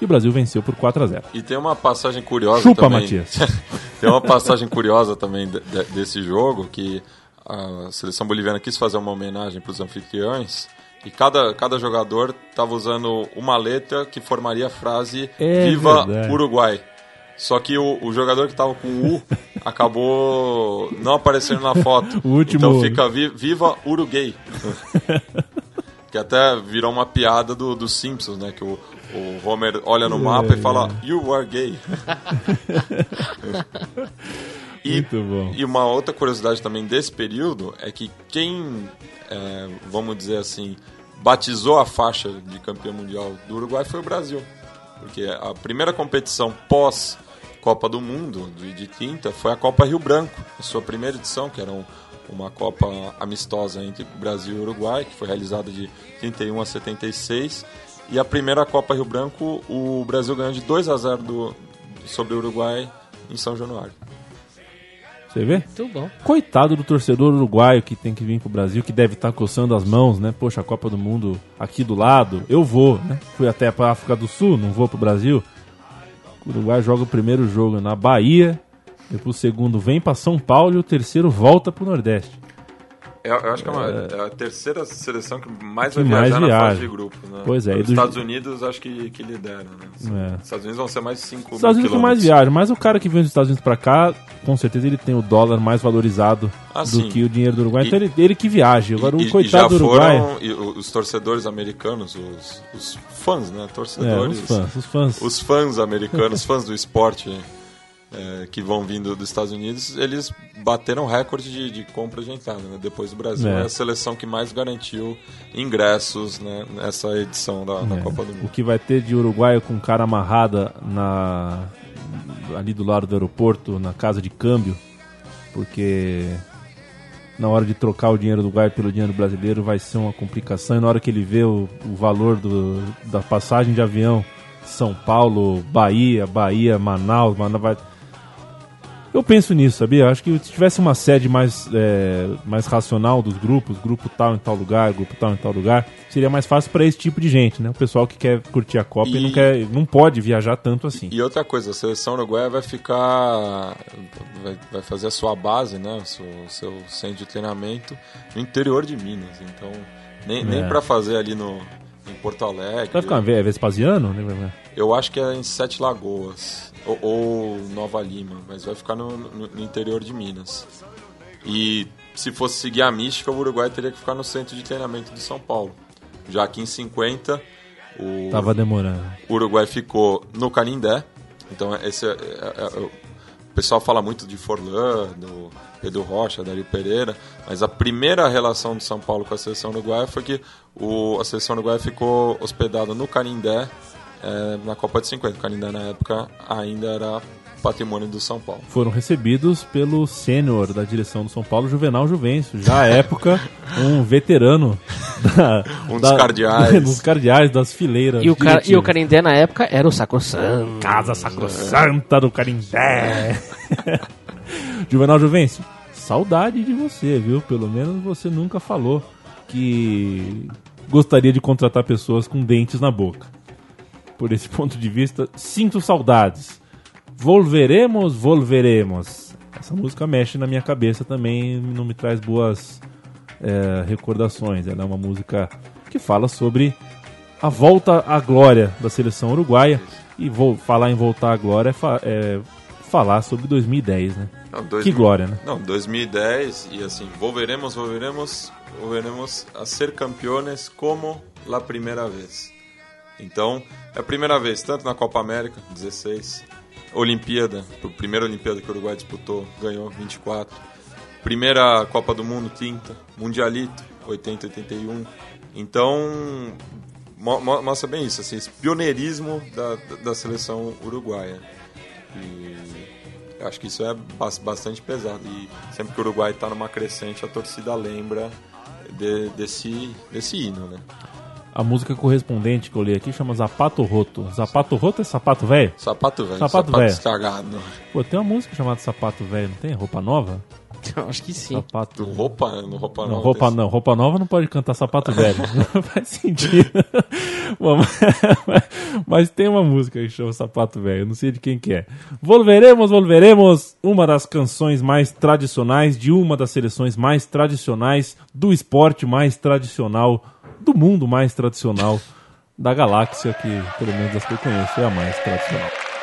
e o Brasil venceu por 4 a 0. E tem uma passagem curiosa Chupa, também. Matias. tem uma passagem curiosa também de- de- desse jogo que a seleção boliviana quis fazer uma homenagem para os anfitriões e cada, cada jogador estava usando uma letra que formaria a frase É Viva verdade. Uruguai. Só que o, o jogador que estava com o U acabou não aparecendo na foto. O último- Então fica vi- Viva Uruguai. que até virou uma piada do, dos Simpsons, né? Que o, o Homer olha no mapa e fala You are gay. E, Muito bom. e uma outra curiosidade também desse período é que quem, é, vamos dizer assim, batizou a faixa de campeão mundial do Uruguai foi o Brasil. Porque a primeira competição pós Copa do Mundo de, de 30 foi a Copa Rio Branco, a sua primeira edição, que era um- uma Copa amistosa entre Brasil e Uruguai, que foi realizada de 31 a 76. E a primeira Copa Rio Branco, o Brasil ganhou de 2 a 0 do, sobre o Uruguai em São Januário. Você vê? Muito bom. Coitado do torcedor uruguaio que tem que vir pro Brasil, que deve estar coçando as mãos, né? Poxa, a Copa do Mundo aqui do lado, eu vou, né? Fui até pra África do Sul, não vou pro Brasil. O Uruguai joga o primeiro jogo na Bahia, depois o segundo vem pra São Paulo e o terceiro volta pro Nordeste. Eu, eu acho que é, uma, é a terceira seleção que mais Que vai mais viajar na viaja. fase de grupo. Né? Pois é, Os do- Estados Unidos acho que, que lideram. Né? É. Os Estados Unidos vão ser mais de 5 Os Estados Unidos mais viagem, mas o cara que vem dos Estados Unidos pra cá, com certeza ele tem o dólar mais valorizado Ah, do sim. que o dinheiro do Uruguai. E- então ele, ele que viaja. Agora e, o coitado do Uruguai. foram e o- os torcedores americanos, os, os fãs, né? É, Torcedores. os fãs, os fãs. Os fãs americanos, fãs do esporte é, que vão vindo dos Estados Unidos, eles bateram recorde de, de compra de entrada. Né? Depois do Brasil, É. é. a seleção que mais garantiu ingressos né, nessa edição da, É. Copa do O Mundo. que vai ter de uruguaio com cara amarrada na ali do lado do aeroporto, na casa de câmbio, porque na hora de trocar o dinheiro do uruguaio pelo dinheiro brasileiro vai ser uma complicação. E na hora que ele vê o, o valor do, da passagem de avião São Paulo, Bahia, Bahia, Manaus, Manaus vai... Eu penso nisso, sabia? Acho que se tivesse uma sede mais, é, mais racional dos grupos, grupo tal em tal lugar, grupo tal em tal lugar, seria mais fácil para esse tipo de gente, né? O pessoal que quer curtir a Copa e, E- não, quer, não pode viajar tanto assim. E outra coisa, a seleção uruguaia vai ficar. Vai, vai fazer a sua base, né? O seu, seu centro de treinamento no interior de Minas. Então, nem, É. nem para fazer ali no, em Porto Alegre. Vai ficar é Vespasiano? né? Eu acho que é em Sete Lagoas ou, ou Nova Lima, mas vai ficar no, no- no interior de Minas. E se fosse seguir a mística, o Uruguai teria que ficar no centro de treinamento de São Paulo. Já que em 50 o Tava demorando. o Uruguai ficou no Canindé. Então esse é- é- é- o pessoal fala muito de Forlan, do Pedro Rocha, Dario Pereira, mas a primeira relação de São Paulo com a seleção uruguaia foi que o, a seleção uruguaia ficou hospedada no Canindé eh, na Copa de 50. O Canindé na época ainda era patrimônio do São Paulo. Foram recebidos pelo sênior da direção do São Paulo, Juvenal Juvencio. Já à época, um veterano da, Um dos cardeais. dos cardeais, das fileiras. E o, cara, e o. Carindé na época era o Sacrosanto. Casa Sacrosanta do Carimbé. Juvenal Juvencio, saudade de você, viu? Pelo menos você nunca falou que gostaria de contratar pessoas com dentes na boca. Por esse ponto de vista, sinto saudades. Volveremos, volveremos. Essa música mexe na minha cabeça também, não me traz boas é, recordações. Ela é uma música que fala sobre a volta à glória da seleção uruguaia. E vou falar em voltar à glória é, fa- é falar sobre 2010, né? Não, dois Que mil- glória, né? Não, 2010 e assim, volveremos, volveremos, volveremos a ser campeones como la primeira vez. Então, é a primeira vez, tanto na Copa América, 16, Olimpíada, primeira Olimpíada que o Uruguai disputou, ganhou 24. Primeira Copa do Mundo, 30, Mundialito, 80, 81. Então, mo- mo- mostra bem isso, assim, esse pioneirismo da, da- seleção uruguaia. E acho que isso é bas- bastante pesado. E sempre que o Uruguai está numa crescente, a torcida lembra de- desse, desse hino, né? A música correspondente que eu li aqui chama Zapato Roto. Zapato Roto é sapato velho? Sapato velho, Sapato sapato, velho. estragado. Pô, tem uma música chamada Sapato Velho, não tem? Roupa Nova? Acho que sim. Sapato. Roupa, no roupa Não, nova, roupa tem- não, roupa nova não pode cantar sapato velho. Não faz sentido. Bom, mas, mas tem uma música que chama Sapato Velho, eu não sei de quem que é. Volveremos, volveremos, uma das canções mais tradicionais de uma das seleções mais tradicionais do esporte mais tradicional, do mundo mais tradicional da galáxia, que pelo menos das que eu conheço é a mais tradicional.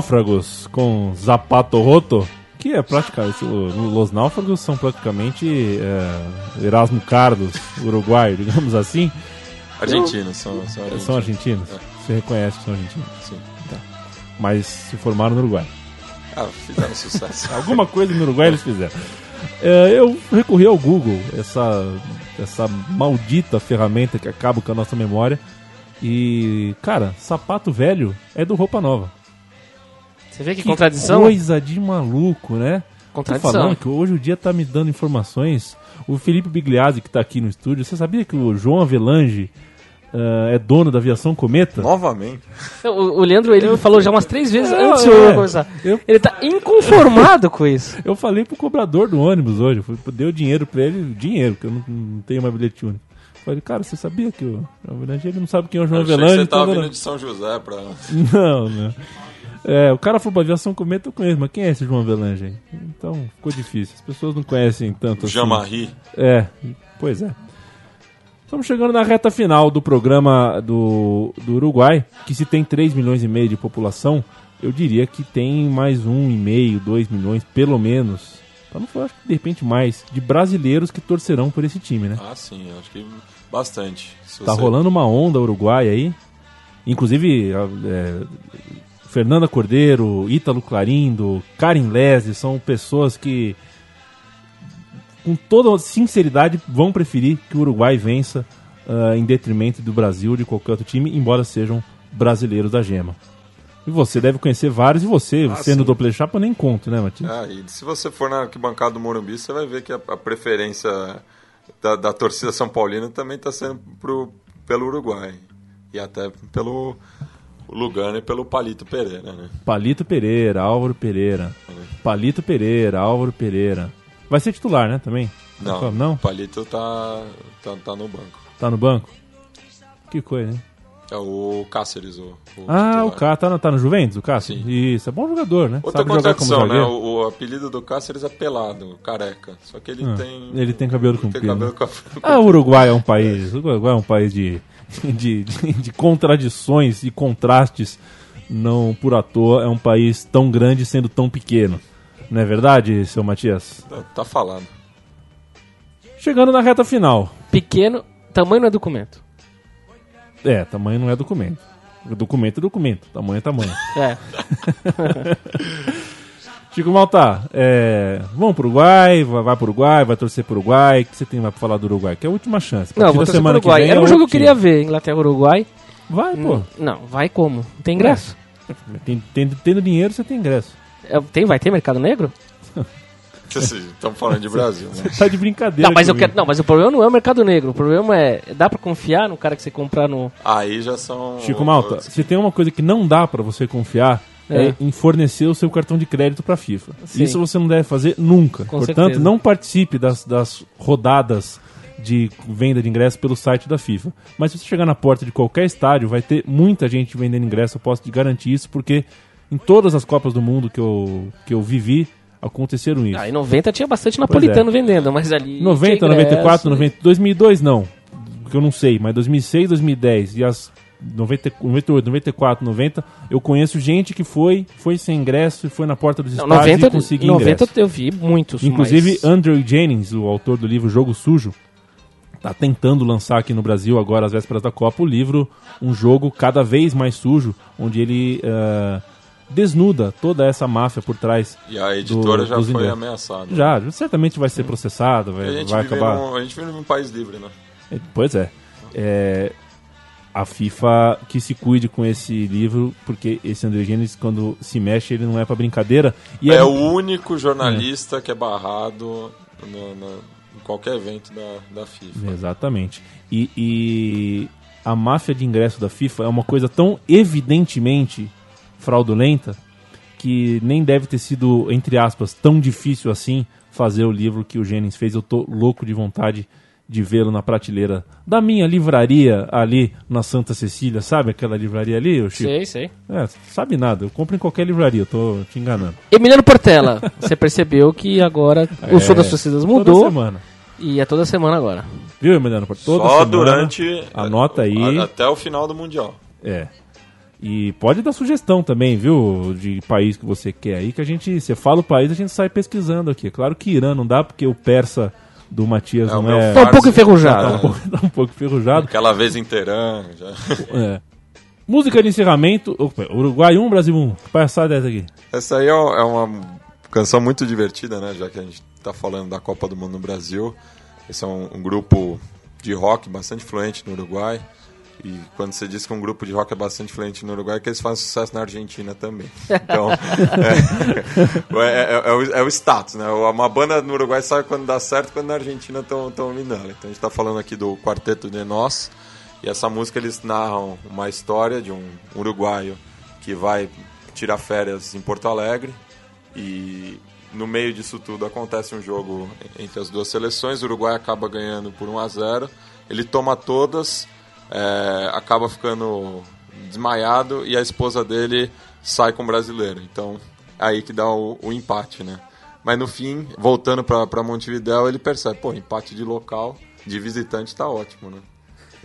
Náufragos com Zapato Roto, que é praticamente. o- Los Náufragos são praticamente é, Erasmo Carlos, uruguaio, digamos assim. Argentinos, são, são argentinos. São argentinos? É. Você reconhece que são argentinos? Sim. mas se formaram no Uruguai. Ah, fizeram sucesso. Alguma coisa no Uruguai eles fizeram. É, eu recorri ao Google, essa, essa maldita ferramenta que acaba com a nossa memória. E, cara, sapato velho é do roupa nova. Você vê que, contradição? Coisa de maluco, né? Tô Contradição. falando que hoje o dia tá me dando informações. O Felipe Bigliazzi, que tá aqui no estúdio, você sabia que o João Avelange ah, é dono da aviação Cometa? Novamente. O, o Leandro, ele falou já umas três vezes É, antes de eu começar. Eu- Ele tá inconformado com isso. Eu falei pro cobrador do ônibus hoje, eu deu dinheiro pra ele, dinheiro, que eu não, não tenho mais bilhete único. Falei, cara, você sabia que o João Avelange, ele não sabe quem é o João Eu achei que Avelange? você tava então- vindo de São José pra. Não, não. É, o cara falou pra aviação cometa, eu conheço, mas quem é esse João Avelange aí? Então, ficou difícil. As pessoas não conhecem tanto assim. Jamarri. É, pois é. Estamos chegando na reta final do programa do, do Uruguai, que se tem 3 milhões e meio de população, eu diria que tem mais um e meio, 2 milhões, pelo menos, pra não falar, acho que de repente mais, de brasileiros que torcerão por esse time, né? Ah, sim, acho que bastante. Se Tá você- rolando uma onda Uruguai aí. Inclusive, é, Fernanda Cordeiro, Ítalo Clarindo, Karen Lese são pessoas que, com toda sinceridade, vão preferir que o Uruguai vença ah, em detrimento do Brasil ou de qualquer outro time, embora sejam brasileiros da gema. E você deve conhecer vários, e você, Ah, sendo sim. Doppler Chapa, nem conto, né, Matias? Ah, e se você for na arquibancada do Morumbi, você vai ver que a, a preferência da, da torcida São Paulina também está sendo pro, pelo Uruguai. E até pelo Lugano e pelo Palito Pereira, né? Palito Pereira, Álvaro Pereira. Palito Pereira, Álvaro Pereira. Vai ser titular, né, também? Não, Não? o Palito tá, tá, tá no banco. Tá no banco? Que coisa, hein? É o Cáceres, o, o Ah, titular. o cara tá no, tá no Juventus, o Cássio? Sim. Isso, é bom jogador, né? Outra Sabe jogar como contradição, né? O, o apelido do Cáceres é pelado, careca. Só que ele Ah, tem. ele tem cabelo tem comprido, cabelo né? com- Ah, o Uruguai é um país. O Uruguai é um país de, de, de, de contradições e contrastes. Não por à toa é um país tão grande sendo tão pequeno. Não é verdade, seu Matias? Tá, tá falando. Chegando na reta final. Pequeno, tamanho não é documento. É, tamanho não é documento. Documento é documento. Tamanho é tamanho. É. Chico Malta, é, vamos pro Uruguai, vai, vai pro Uruguai, vai torcer pro Uruguai. O que você tem pra falar do Uruguai? Que é a última chance. A Não, vou torcer pro semana que Uruguai. vem Era é um jogo que eu queria ver, Inglaterra-Uruguai. Vai, pô. Não, vai como? Não tem ingresso. Tem- tendo, tendo dinheiro, você tem ingresso. É, tem, vai ter mercado negro? Estamos falando de Brasil, né? Tá de brincadeira. Não, mas eu quero, não, mas o problema não é o mercado negro. O problema é, dá pra confiar no cara que você comprar no Aí já são. Chico Malta, se tem uma coisa que não dá pra você confiar é. É. em fornecer o seu cartão de crédito pra FIFA. Sim. Isso você não deve fazer nunca. Com Portanto, certeza. não participe das, das rodadas de venda de ingresso pelo site da FIFA. Mas se você chegar na porta de qualquer estádio, vai ter muita gente vendendo ingresso. Eu posso te garantir isso, porque em todas as Copas do Mundo que eu, que eu vivi, aconteceram isso. Ah, em 90 tinha bastante napolitano vendendo, mas ali. 90, tinha ingresso, 94, 90, 2002 não, que eu não sei, mas 2006, 2010 e as 90, 98, 94, 90, eu conheço gente que foi, foi sem ingresso e foi na porta dos estádios 90, e conseguiu 90 ingresso. eu vi muitos. Inclusive, mas... Andrew Jennings, o autor do livro Jogo Sujo, tá tentando lançar aqui no Brasil, agora às vésperas da Copa, o livro Um Jogo Cada Vez Mais Sujo, onde ele ah, desnuda toda essa máfia por trás. E a editora do- já foi ameaçada. Já, certamente vai ser processada, vai, a, gente vai vive acabar... num, a gente vive num país livre, né? Pois é. É, A FIFA que se cuide com esse livro, porque esse André Gênesis, quando se mexe, ele não é pra brincadeira. E é, o único jornalista que é barrado no- no- em qualquer evento da, da FIFA. Exatamente. E, e a máfia de ingresso da FIFA é uma coisa tão evidentemente fraudulenta que nem deve ter sido, entre aspas, tão difícil assim fazer o livro que o Jennings fez. Eu tô louco de vontade de vê-lo na prateleira da minha livraria ali na Santa Cecília. Sabe aquela livraria ali, ô Chico? Sei, sei. É, sabe nada. Eu compro em qualquer livraria, eu tô te enganando. Emiliano Portela, você percebeu que agora o show das torcidas Toda mudou semana. e é toda semana agora. Viu, Emiliano? Toda Só semana, durante. Anota aí. Até o final do Mundial. É. E pode dar sugestão também, viu? De país que você quer aí, que a gente. Você fala o país, a gente sai pesquisando aqui. É Claro que Irã não dá, porque o persa do Matias É, não meu é. Tá um pouco enferrujado. Tá um pouco, tá um pouco enferrujado. Aquela vez. Já. É. Música de encerramento. Opa, Uruguai 1, Brasil 1. Que palhaçada é essa aqui? Essa aí é é uma canção muito divertida, né? Já que a gente tá falando da Copa do Mundo no Brasil. Esse é um, um grupo de rock bastante fluente no Uruguai. E quando você diz que um grupo de rock é bastante fluente no Uruguai, é que eles fazem sucesso na Argentina também. Então, é, é- é- é o, é o status, né? Uma banda no Uruguai sabe quando dá certo quando na Argentina estão ela. Então a gente tá falando aqui do Quarteto de Nós. E essa música eles narram uma história de um uruguaio que vai tirar férias em Porto Alegre. E no meio disso tudo acontece um jogo entre as duas seleções. O Uruguai acaba ganhando por 1 a 0 Ele toma todas, é, acaba ficando desmaiado e a esposa dele sai com o brasileiro. Então é aí que dá o, o empate, né? Mas no fim, voltando para Montevidéu, ele percebe, pô, empate de local, de visitante tá ótimo, né?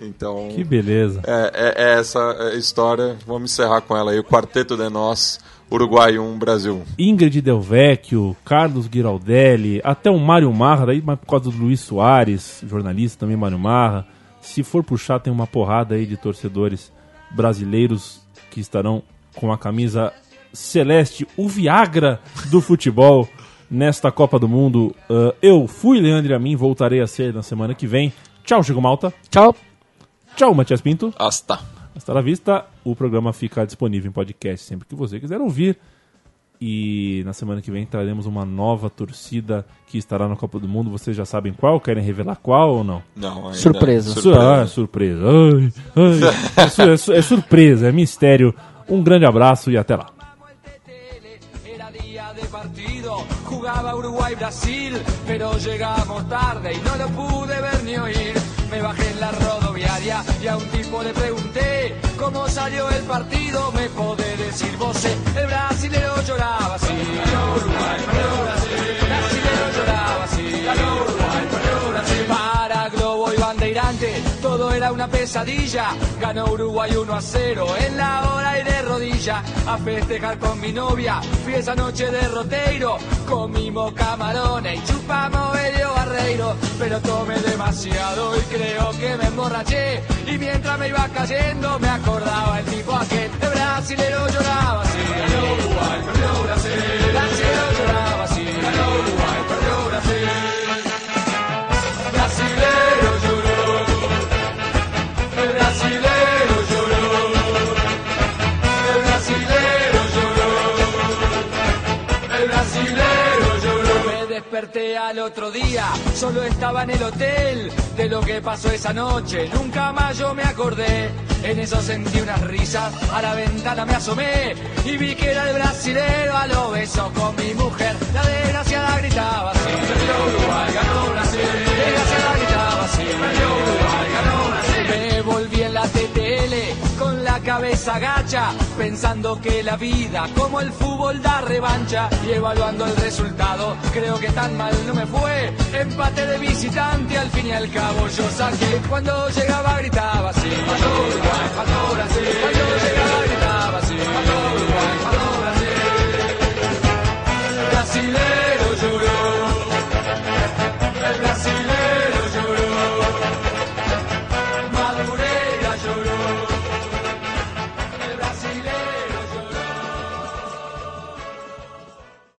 Então, Que beleza. é, é- é essa história. Vamos encerrar com ela aí. O Quarteto de Nós, Uruguai 1, Brasil 1. Ingrid Del Vecchio, Carlos Giraldelli, até o Mário Marra, daí mas por causa do Luiz Soares, jornalista também Mário Marra. Se for puxar, tem uma porrada aí de torcedores brasileiros que estarão com a camisa celeste, o Viagra do futebol nesta Copa do Mundo. Ah, eu fui Leandro Amin, voltarei a ser na semana que vem. Tchau, Chico Malta. Tchau. Tchau, Matias Pinto. Hasta. Hasta la vista. O programa fica disponível em podcast sempre que você quiser ouvir. E na semana que vem traremos uma nova torcida que estará na Copa do Mundo. Vocês já sabem qual? Querem revelar qual ou não? Não, ainda- Surpresa. Su- Ah, surpresa. Ai, ai. É, su- é su- é surpresa, é mistério. Um grande abraço e até lá. Jugaba Uruguay-Brasil, pero llegamos tarde y no lo pude ver ni oír. Me bajé en la rodoviaria y a un tipo le pregunté cómo salió el partido. Me podés decir vos, el brasilero lloraba así. Ganó Uruguay, ganó Brasil. El brasilero lloraba así. Ganó Uruguay, era una pesadilla. Ganó Uruguay 1 a 0 en la hora y de rodilla. A festejar con mi novia, fui esa noche de roteiro. Comimos camarones y chupamos Helio Barreiro. Pero tomé demasiado y creo que me emborraché. Y mientras me iba cayendo, me acordaba el tipo aquel. El brasilero lloraba. Al otro día, solo estaba en el hotel de lo que pasó esa noche. Nunca más yo me acordé. En eso sentí unas risas, a la ventana me asomé y vi que era el brasilero a lo beso con mi mujer. La desgraciada gritaba así. Perdió Uruguay, ganó Brasil. La desgraciada gritaba. Perdió ganó Brasil. Me cabeza gacha, pensando que la vida como el fútbol da revancha y evaluando el resultado, creo que tan mal no me fue. Empate de visitante, al fin y al cabo yo saqué. Cuando llegaba gritaba, sí. Cuando llegaba gritaba, sí,